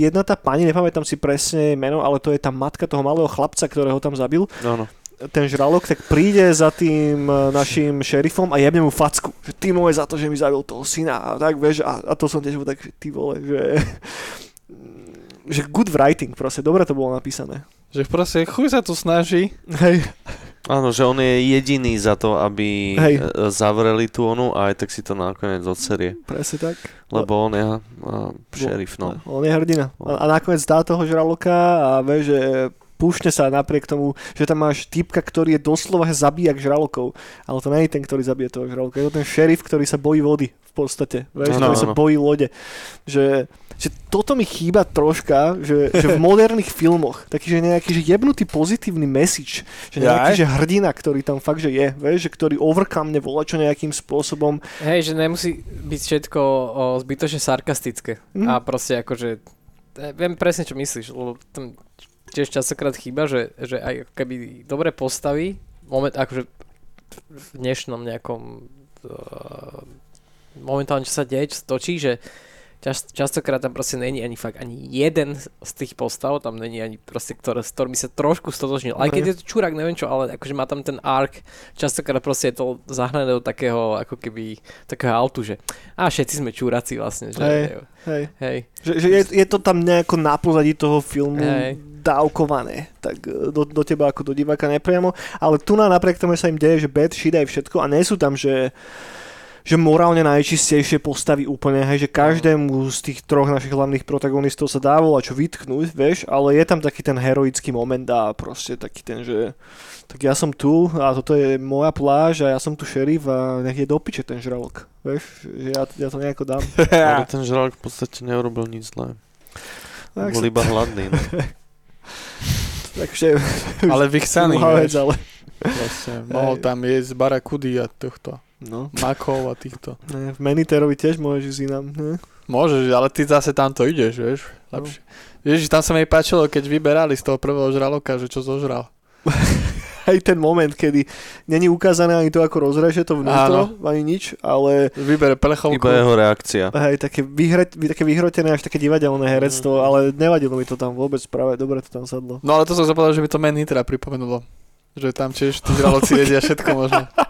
jedna tá pani, nepamätám si presne meno, ale to je tá matka toho malého chlapca, ktorého tam zabil, Áno. ten žralok, tak príde za tým e, našim šerifom a jebne mu facku. Že ty môj za to, že mi zabil toho syna a tak, vieš, a, a to som tiež bol tak, že ty vole, že že good writing proste, dobre to bolo napísané. Že proste chuj sa tu snaží. Hej, Áno, že on je jediný za to, aby Hej. e, zavreli tú onu a aj tak si to nakoniec odserie. presne tak. Lebo on je uh, šerif, no. On je hrdina. A, a nakoniec dá toho žraloka a vie, že púšne sa napriek tomu, že tam máš typka, ktorý je doslova zabíjak žralokov. Ale to nie je ten, ktorý zabije toho žraloka. Je to ten šerif, ktorý sa bojí vody v podstate. Vieš, Áno, ktorý sa áno. bojí lode. Že, že toto mi chýba troška, že, že v moderných filmoch taký, že nejaký že jebnutý pozitívny message, že nejaký Jaj. že hrdina, ktorý tam fakt, že je, vieš, že ktorý overcome volačo nejakým spôsobom. Hej, že nemusí byť všetko o, zbytočne sarkastické. Mm. A proste akože, viem presne, čo myslíš, lebo tam tiež častokrát chýba, že, že aj keby dobre postavy, moment, akože v dnešnom nejakom uh, momentálne, čo sa deje, čo sa točí, že Čas, častokrát tam proste není ani fakt ani jeden z tých postav, tam není ani proste, ktoré, s ktorými sa trošku stotožnil. Aj keď Mhm. je to čurák, neviem čo, ale akože má tam ten ark, častokrát proste je to zahrané do takého, ako keby, takého autu, že a všetci sme čuráci vlastne, že Hej. Hej. hej. Že, že je, je to tam nejako na pozadí toho filmu Hej. dávkované, tak e, do, do teba ako do diváka nepriamo, ale tu na napriek tomu že sa im deje, že bad shit aj všetko a nie sú tam, že že morálne najčistejšie postavy úplne, hej, že každému z tých troch našich hlavných protagonistov sa dá volať čo vytknúť, vieš, ale je tam taký ten heroický moment a proste taký ten, že tak ja som tu a toto je moja pláž a ja som tu šerif a nech je do piče ten žralok, vieš, že ja, ja to nejako dám. Ale ten žralok v podstate neurobil nič zlé. Tak Bol sa- iba hladný. No. Takže Ale vychcaný, Mhavec, vieš. ale... Vlastne, mohol tam jesť barakudy a tohto. No, Makov a týchto. ne, v Meniterovi tiež môžeš ísť inám. Ne? Môžeš, ale ty zase tamto ideš, vieš. Lepšie. Vieš, tam sa mi páčilo, keď vyberali z toho prvého žraloka, že čo zožral. Aj ten moment, kedy není ukázané ani to, ako rozreže to vnútro, ani nič, ale Vybere plechovku. Iba jeho reakcia. hej, také, vyhre, také vyhrotené až také divadelné herectvo, ale nevadilo mi to tam vôbec práve, dobre to tam sadlo. No ale to som zapovedal, že by to Man Nitra pripomenulo. Že tam tiež tí žraloci jedia všetko možné.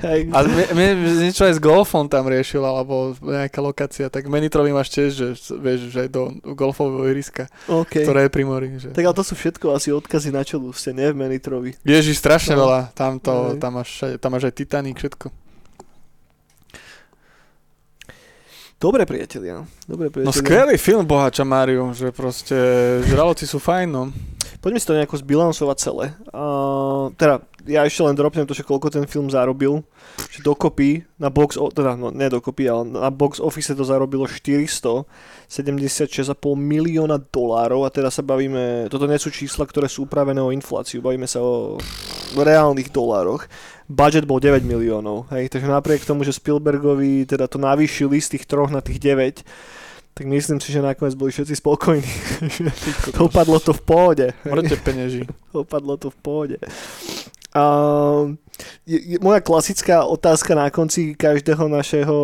Hej, A mne, mne niečo aj s golfom tam riešil, alebo nejaká lokácia, tak Menitrovi máš tiež, že vieš, že aj do golfového ihriska, okay. ktoré je pri mori. Že... Tak ale to sú všetko asi odkazy na čelu, ste nie v Menitrovi. Ježiš, strašne No. veľa. Tam, to, tam, máš, tam máš aj Titanic, všetko. Dobre, priatelia. Dobre, priatelia. No skvelý film Bohača Máriu, že proste žraloci sú fajn, no. Poďme si to nejako zbilansovať celé. Uh, teda, ja ešte len dropnem to, že koľko ten film zarobil. Že dokopy, na box, o, teda no, ne dokopy, ale na box office to zarobilo 476,5 milióna dolárov a teda sa bavíme, toto nie sú čísla, ktoré sú upravené o infláciu, bavíme sa o reálnych dolároch. Budget bol 9 miliónov, hej, takže napriek tomu, že Spielbergovi teda to navýšili z tých troch na tých 9, tak myslím si, že nakoniec boli všetci spokojní. Dopadlo to v pohode. Mŕte peneží. Dopadlo to v pohode. Uh, je, je, moja klasická otázka na konci každého našeho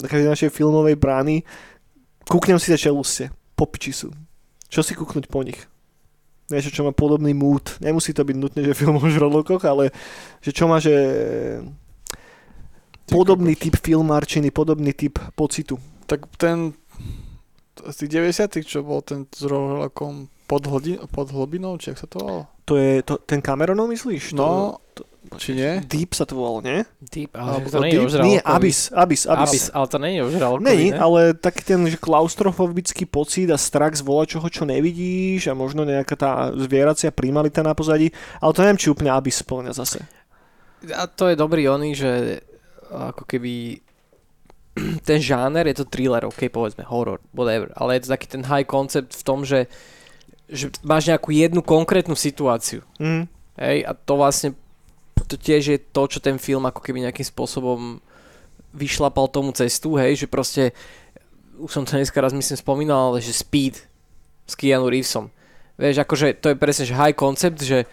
každej našej filmovej brány kúknem si tie čelustie. Po piči sú. Čo si kúknuť po nich? Niečo, čo má podobný mood. Nemusí to byť nutne, že film o žralokoch, ale že čo má, že podobný typ filmárčiny, podobný typ pocitu. Tak ten z tých 90 čo bol ten s rohlakom pod, pod hlbinou, či jak sa to volalo? To je to, ten Cameronov, myslíš? No, či nie? Deep sa to volalo, nie? Deep, Alebo ale to nie je o Deep? žralokovi. Nie, Abyss, Abyss, Abyss. Abyss, ale to nie je o žralokovi, Není, ne? ale taký ten že klaustrofobický pocit a strach z volačoho, čo nevidíš a možno nejaká tá zvieracia primalita na pozadí, ale to neviem, či úplne Abyss splňa zase. A to je dobrý oný, že ako keby ten žáner je to thriller, ok, povedzme, horror, whatever, ale je to taký ten high concept v tom, že, že máš nejakú jednu konkrétnu situáciu, Mm. hej, a to vlastne to tiež je to, čo ten film ako keby nejakým spôsobom vyšlapal tomu cestu, hej, že proste už som to dneska raz myslím spomínal, ale že Speed s Keanu Reevesom. Vieš, akože to je presne, že high concept, že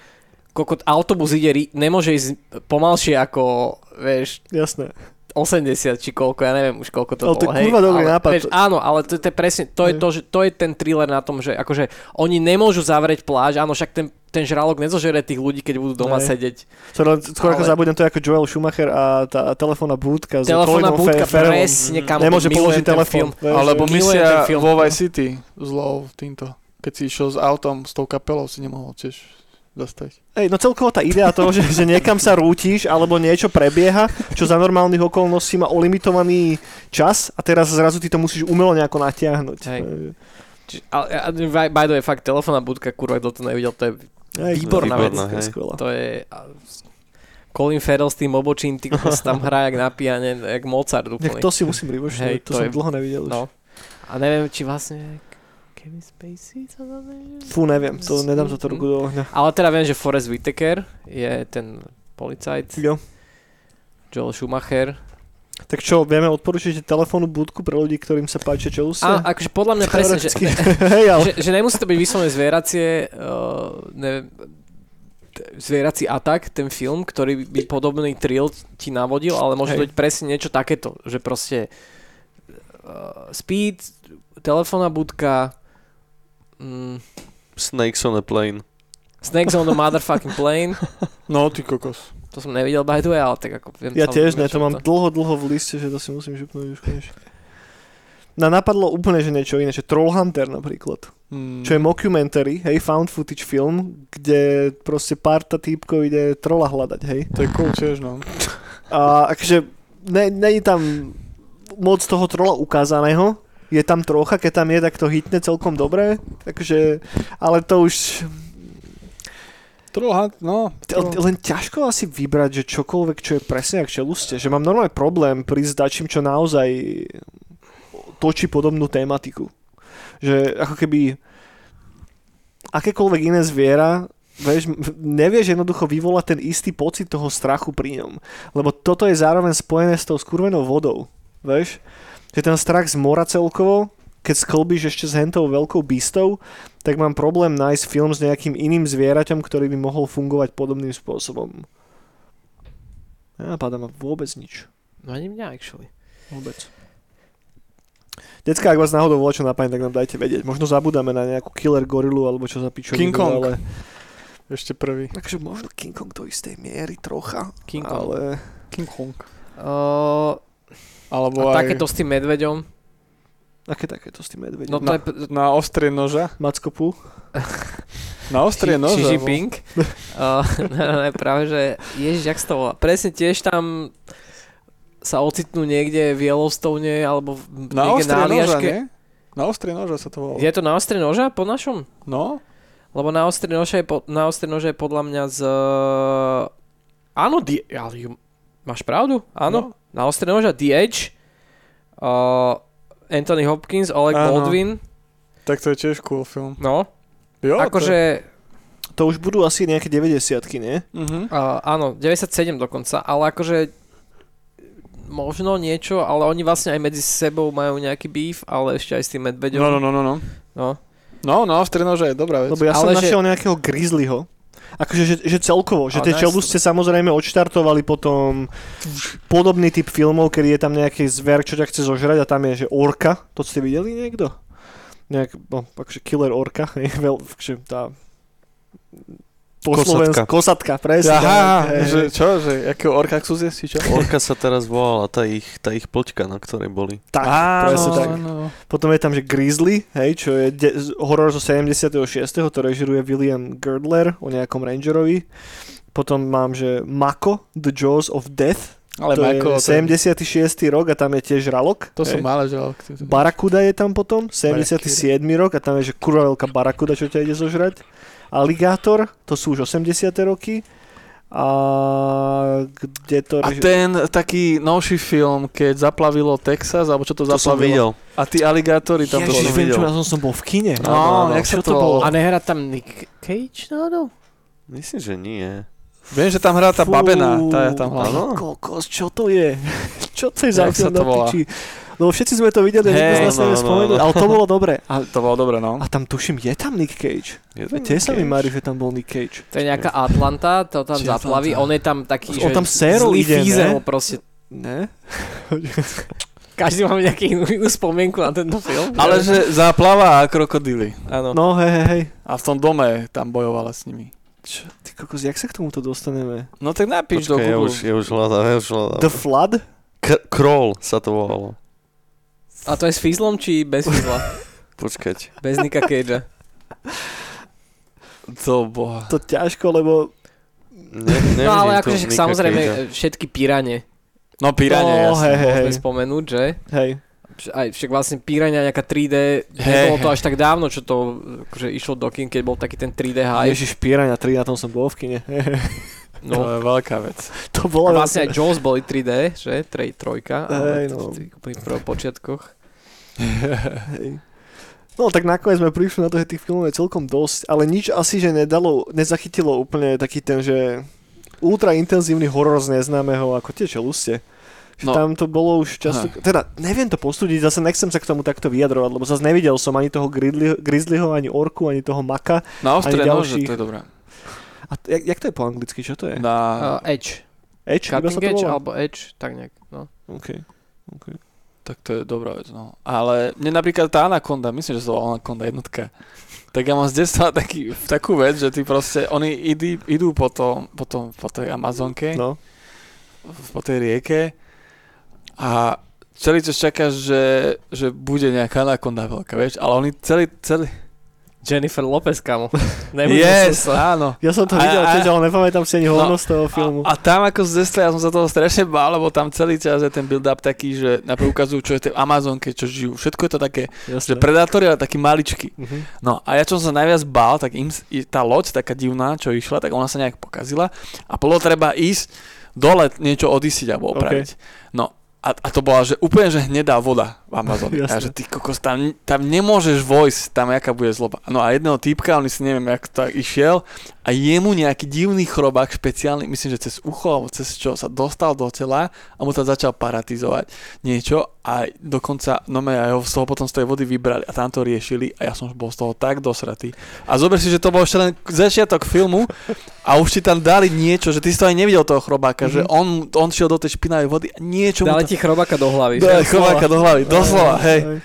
kokot autobus ide, nemôže ísť pomalšie ako, vieš, Jasné. 80 či koľko, ja neviem už koľko to Ale to je bolo. hej, kurva dobrý ale, nápad. Vieš, áno, ale to, to je presne, to je, to, že, to je ten thriller na tom, že akože oni nemôžu zavrieť pláž, áno, však ten, ten žralok nezožere tých ľudí, keď budú doma Hej. sedieť. Skoro, skoro ako Ale- zabudnem to je ako Joel Schumacher a tá telefónna budka s Telefónna Fe- Farrellom. presne, kam Nemôže položiť telefón. film. Alebo misia film. vo Vice City s Lou týmto. Keď si išiel s autom, s tou kapelou, si nemohol tiež zastaviť. Hej, no celkovo tá idea toho, že, že niekam sa rútiš alebo niečo prebieha, čo za normálnych okolností má o limitovaný čas a teraz zrazu ty to musíš umelo nejako natiahnuť. Hej. Ale, by, the way, fakt, telefónna budka, kurva, kto to nevidel, to je, Hej, Výborná je vec. to je hej. skvelá. to je a, Colin Farrell s tým obočím, ty tam hrá jak na piane, jak Mozart Nech úplne. to si musím rivošiť, Hej, to, to som je- dlho nevidel už. No. A neviem, či vlastne Kevin Spacey sa to nevie? Fú, neviem, to nedám za to ruku do ohňa. Ale teda viem, že Forrest Whitaker je ten policajt, Jo. Joel Schumacher. Tak čo, vieme odporučiť telefónnu budku pre ľudí, ktorým sa páčia čelustie? A akože podľa mňa presne, že. Hej, ale... že, že nemusí to byť vyslovene zvieracie, uh, neviem, t- zvierací atak, ten film, ktorý by podobný thrill ti navodil, ale môže to byť presne niečo takéto, že proste Speed, telefónna budka, mm, Snakes on a plane. Snakes on the motherfucking plane. No, ty kokos. To som nevidel by the way, ale tak ako viem Ja tiež ne, to mám dlho, dlho v liste, že to si musím župnúť už konečne. No napadlo úplne, že niečo iné, že Trollhunter napríklad. Mm. Čo je mockumentary, hej, found footage film, kde proste parta týpkov ide trola hľadať, hej. To je cool tiež, no. A akože ne, není tam moc toho trola ukázaného, je tam trocha, keď tam je, tak to hitne celkom dobre, takže, ale to už Trollhunt, no. T- len ťažko asi vybrať, že čokoľvek, čo je presne jak čeluste. Že mám normálny problém prísť s dačím, čo naozaj točí podobnú tematiku. Že ako keby akékoľvek iné zviera vieš, nevieš jednoducho vyvolať ten istý pocit toho strachu pri ňom. Lebo toto je zároveň spojené s tou skurvenou vodou. Vieš? Že ten strach z mora celkovo, keď sklbíš ešte s hentou veľkou bystou, tak mám problém nájsť film s nejakým iným zvieraťom, ktorý by mohol fungovať podobným spôsobom. Nenapadá ma vôbec nič. No ani mňa actually. Vôbec. Decka, ak vás náhodou volá čo napadne, tak nám dajte vedieť. Možno zabudáme na nejakú killer gorilu alebo čo za pičovinu, King Kong. Ale... Ešte prvý. Takže možno King Kong do istej miery trocha. King Kong. Ale... King Kong. Uh, Alebo a aj takéto s tým medveďom, Aké takéto s tým medvedom? no No, to je... p- na ostrie noža. Macko Pú? Na ostrie noža. Xi Jinping. Uh, ne, ne, práve, že ježiš, jak to volá. Presne tiež tam sa ocitnú niekde v Yellowstone alebo v- Na niekde na noža, Aliaške. nie? Na ostrie noža sa to volá. Je to na ostrie noža po našom? No, Lebo na ostrie noža je, po, na ostrie noža je podľa mňa z... Áno, die, ale ju- máš pravdu? Áno. No. Na ostrie noža The Edge. Uh, Anthony Hopkins, Alec Áno. Baldwin. tak to je tiež cool film. No, Jo, akože... To už budú asi nejaké 90 nie? To... Uh-huh. Uh, áno, 97 dokonca, ale akože možno niečo, ale oni vlastne aj medzi sebou majú nejaký beef, ale ešte aj s tým medveďom. No, no, no, no, no. no. No, noža je dobrá vec. Lebo ja som Ale že- našiel nejakého grizzlyho. Akože, že, že celkovo, že tie nice. čeluste samozrejme odštartovali potom podobný typ filmov, kedy je tam nejaký zver, čo ťa chce zožrať a tam je, že orka. To ste videli niekto? Nejak, no, akože killer orka, hej, veľ, akože tá po Kosatka. Slovensku, kosatka, presne. Aha, hej, že čo, že akého orka chcú zjesť, či čo? Orka sa teraz volala, tá ich, tá ich ploťka, na ktorej boli. Tak, Áno, presne tak. áno. Potom je tam, že Grizzly, hej, čo je de- z- horor zo 76., to režiruje William Girdler o nejakom rangerovi. Potom mám, že Mako, The Jaws of Death, Ale to Michael, je 76. rok a tam je tiež žralok. to som hej. malé žal. Barakuda je tam potom, 77. rok a tam je, že kurva veľká barakuda, čo ťa ide zožrať. Aligátor, to sú už 80. roky. A kde to... A ten taký novší film, keď zaplavilo Texas, alebo čo to To som zaplavilo. videl. A tí aligátori tam Ježiš, boli. viem, čo, ja som, som bol v kine. No, Áno, áno. jak sa to to bolo? A nehrá tam Nick Cage náhodou? Myslím, že nie. Viem, že tam hrá tá Fú, babena, tá je tam hlavná. Kokos, čo to je? čo to je za film to na volá? piči? Lebo všetci sme to videli, hey, nikto z nás no, nevie no, spomenúť, no. ale to bolo dobre. A, To bolo dobre, no. a tam tuším, je tam Nick Cage. Je to Tie sa mi marí, že tam bol Nick Cage. To je nejaká Atlanta, to tam Či zaplaví, Atlanta? on je tam taký, On že tam zlý ide, fízel ne? proste. Ne? Každý máme nejakú inú, inú spomienku na tento film. Ale že záplava a krokodily. Áno. No, hej, hej, hej. A v tom dome tam bojovala s nimi. Čo, ty kokos, jak sa k tomuto dostaneme? No tak napíš do Počkaj, ja Google. už, ja už hľadám, ja už hľadám. The Flood? K- Crawl sa to volalo. A to je s fízlom, či bez fízla? Počkať. Bez Nicka Cagea. To boha. To ťažko, lebo... Ne, No ale akože samozrejme Cagea. všetky pirane No piranie, No, jasne. hej, hej. spomenúť, že? Hej. Aj však vlastne pirania nejaká 3D, Hej, nebolo to až tak dávno, čo to akože išlo do kin, keď bol taký ten 3D hype. Ježiš, Piranha 3, na tom som bol v kine. To No. je veľká vec. to A bola... vlastne aj Jaws boli 3D, že? Trej, trojka, ale to no. v tých úplných prvopočiatkoch. Hej. No tak nakoniec sme prišli na to, že tých filmov je celkom dosť, ale nič asi, že nedalo, nezachytilo úplne taký ten, že ultra intenzívny horor z neznámeho, ako tie čeluste. Že No. tam to bolo už často... Teda neviem to posúdiť, zase nechcem sa k tomu takto vyjadrovať, lebo zase nevidel som ani toho Grizzly, Grizzlyho, ani Orku, ani toho Maka. Na ostré Ani nože, ďalších. to je dobré. A t- jak, jak to je po anglicky, čo to je? Na... Uh, Edge. Edge? Iba sa Cutting to Edge volá? alebo Edge, tak nejak, no. OK. OK. Tak to je dobrá vec, no. Ale mne napríklad tá Anaconda, myslím, že to bola Anaconda jednotka, tak ja mám z detstva taký, takú vec, že ty proste, oni idú, idú po, tom, po, tom, po tej Amazonke, No. po tej rieke a celý čas čakáš, že, že bude nejaká anakonda veľká, vieš, ale oni celý, celý... Jennifer Lopez, kamo. Yes, sa... áno. Ja som to A- videl tiež, ale nepamätám si ani No, z toho filmu. A, a tam ako z ja som sa toho strašne bál, lebo tam celý čas je ten build-up taký, že najprv ukazujú, čo je v Amazonke, čo žijú. Všetko je to také, že Jasné. predátori, ale taký maličký. Mhm. No a ja čo som sa najviac bál, tak im, tá loď taká divná, čo išla, tak ona sa nejak pokazila a bolo treba ísť dole niečo odisiť alebo opraviť. No a, a to bola, že úplne, že hnedá voda v Amazone. a že ty kokos, tam, tam nemôžeš vojsť, tam jaká bude zloba. No a jedného týpka, on si neviem, jak to išiel a jemu nejaký divný chrobák špeciálny, myslím, že cez ucho alebo cez čo sa dostal do tela a mu to začal paratizovať niečo a dokonca, no aj ho z toho potom z tej vody vybrali a tam to riešili a ja som bol z toho tak dosratý. A zober si, že to bol ešte len začiatok filmu a už ti tam dali niečo, že ty si to aj nevidel toho chrobáka, mm-hmm. že on, on šiel do tej špinavej vody a niečo Dali tam... ti chrobáka do hlavy. Dali chrobáka do hlavy, doslova, hej. Hej.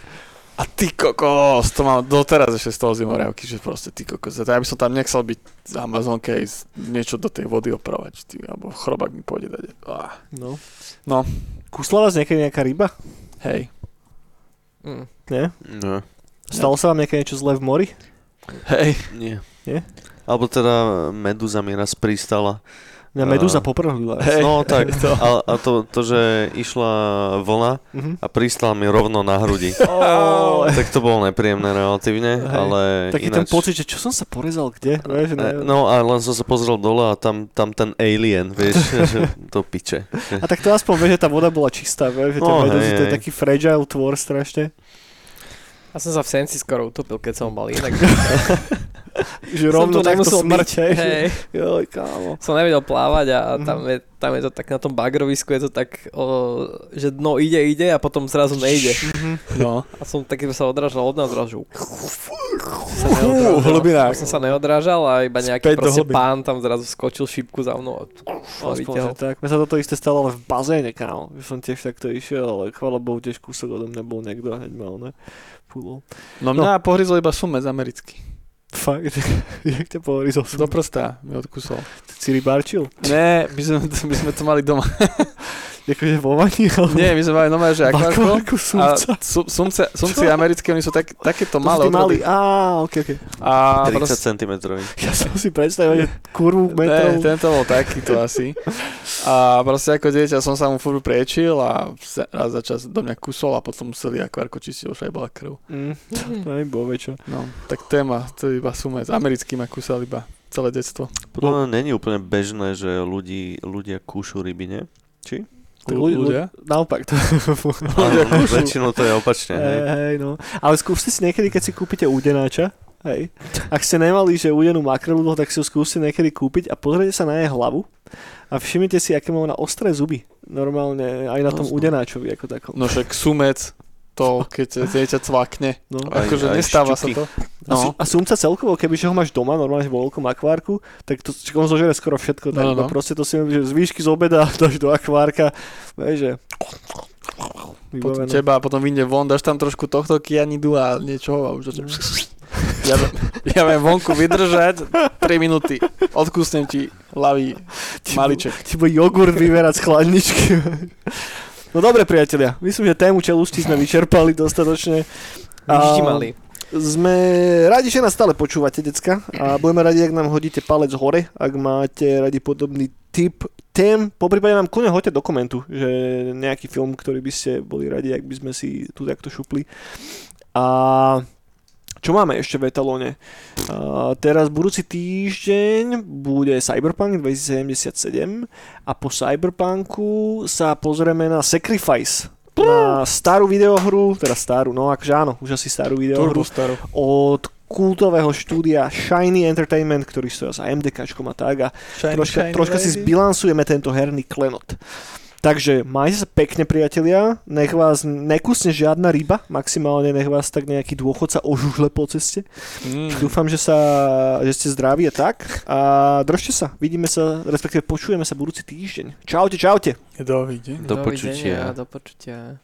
A ty kokos, to mám doteraz ešte z toho zimoriavky, že proste ty kokos. Ja by som tam nechcel byť z Amazonke ísť niečo do tej vody opravať, ty, alebo chrobák mi pôjde dať. Ah, No. No. Kusla vás niekedy nejaká ryba? hej, Mm. Nie? No, Stalo sa vám nejaké niečo zlé v mori? hej. nie. Nie? Alebo teda medúza mi raz pristala. Mňa A- medúza poprhlila. Hej. No tak, To. a, a to, to, že išla vlna Mhm. a pristala mi rovno na hrudi. Oh, tak to bolo nepríjemné relatívne, Hej. ale taký ináč... ten pocit, že čo som sa porezal kde? Vieš, E, ne- No a len som sa pozrel dole a tam, tam ten alien, vieš, že to piče. A tak to aspoň vieš, že tá voda bola čistá, vieš, že No, medúzy, hej, to je hej. taký fragile tvor strašne. Ja som sa v Senci skoro utopil, keď som mal inak. Že rovno takto smrť, hej. Hej. Joj, kámo. Som nevedel plávať a Mhm. tam je, tam je to tak na tom bagrovisku, je to tak, o, že dno ide, ide a potom zrazu nejde. No. A som taký sa odrážal od nás zrazu. Hlbinák. Som sa neodrážal a iba nejaký Späť proste pán tam zrazu skočil šípku za mnou a a Aspoň, vyťahol. tak. Mne sa toto isté stalo ale v bazéne, kámo. Že som tiež takto išiel, ale chvála Bohu, tiež kúsok odo mňa bol niekto a hneď mal, ne? Púlol. No mňa no. pohryzol iba sumec americký. Fakt, jak ťa pohorizol som. Do prsta mi odkusol. Si rybarčil? Ne, my sme, my sme to mali doma. Akože vo vani? alebo- Nie, my sme mali doma, že akvárko. sumca. su, sumce, sumci Čo? americké, oni sú tak, takéto To malé. malí. odrody. Á, ok, ok. A 30 proste, cm. Ja som si predstavil, že kurvu ne, metrov. tento bol takýto asi. A proste ako dieťa som sa mu furt priečil a raz za čas do mňa kusol a potom museli akvárko čistiť, už aj bola krv. Mm, to je čo. No, tak téma, to je iba sumec. Americký ma kusal iba celé detstvo. Podľa mňa není úplne bežné, že ľudí, ľudia kúšu ryby, nie? Tak Ľu- ľudia? Naopak to. Áno, no, väčšinou to je opačne. hej, Hej. no. Ale skúste si niekedy, keď si kúpite údenáča, hej, ak ste nemali, že údenú makrelu, tak si ho skúste niekedy kúpiť a pozrite sa na jej hlavu a všimnite si, aké má na ostré zuby. Normálne aj na tom Jasno. údenáčovi ako takom. No však sumec, to keď dieťa cvakne. No. Aj- akože aj nestáva šťuky. sa to. A, No, a sumca celkovo, kebyže ho máš doma, normálne vo veľkom akvárku, tak to, on zožere skoro všetko. Tak, No, no, no. Proste to si že z výšky z obeda dáš do akvárka, vieš, že... potom teba a potom vyjde von, dáš tam trošku tohto kianidu a niečo a už začne... Ja, viem- ja viem vonku vydržať 3 minúty. Odkusnem ti hlavy maliček. Ti jogurt vyberať z chladničky. No dobre, priatelia, myslím, že tému čelusti sme vyčerpali dostatočne. Vyštimali. Sme radi, že nás stále počúvate, decka. A budeme radi, ak nám hodíte palec hore, ak máte radi podobný typ tém. Po prípade nám kľudne hoďte do komentu, že nejaký film, ktorý by ste boli radi, ak by sme si tu takto šupli. A čo máme ešte v etalóne? A teraz budúci týždeň bude Cyberpunk 2077 a po Cyberpunku sa pozrieme na Sacrifice. Na starú videohru, teda starú, no akože áno, už asi starú videohru staru. od kultového štúdia Shiny Entertainment, ktorý stojí za MDKčkom a tak a troška, troška si zbilansujeme tento herný klenot. Takže majte sa pekne priatelia, nech vás nekusne žiadna ryba, maximálne nech vás tak nejaký dôchodca ožužle po ceste. Mm. Dúfam, že, sa, že ste zdraví a tak a držte sa, vidíme sa, respektíve počujeme sa budúci týždeň. Čaute, čaute. Dovidenia. Do počutia. Do počutia.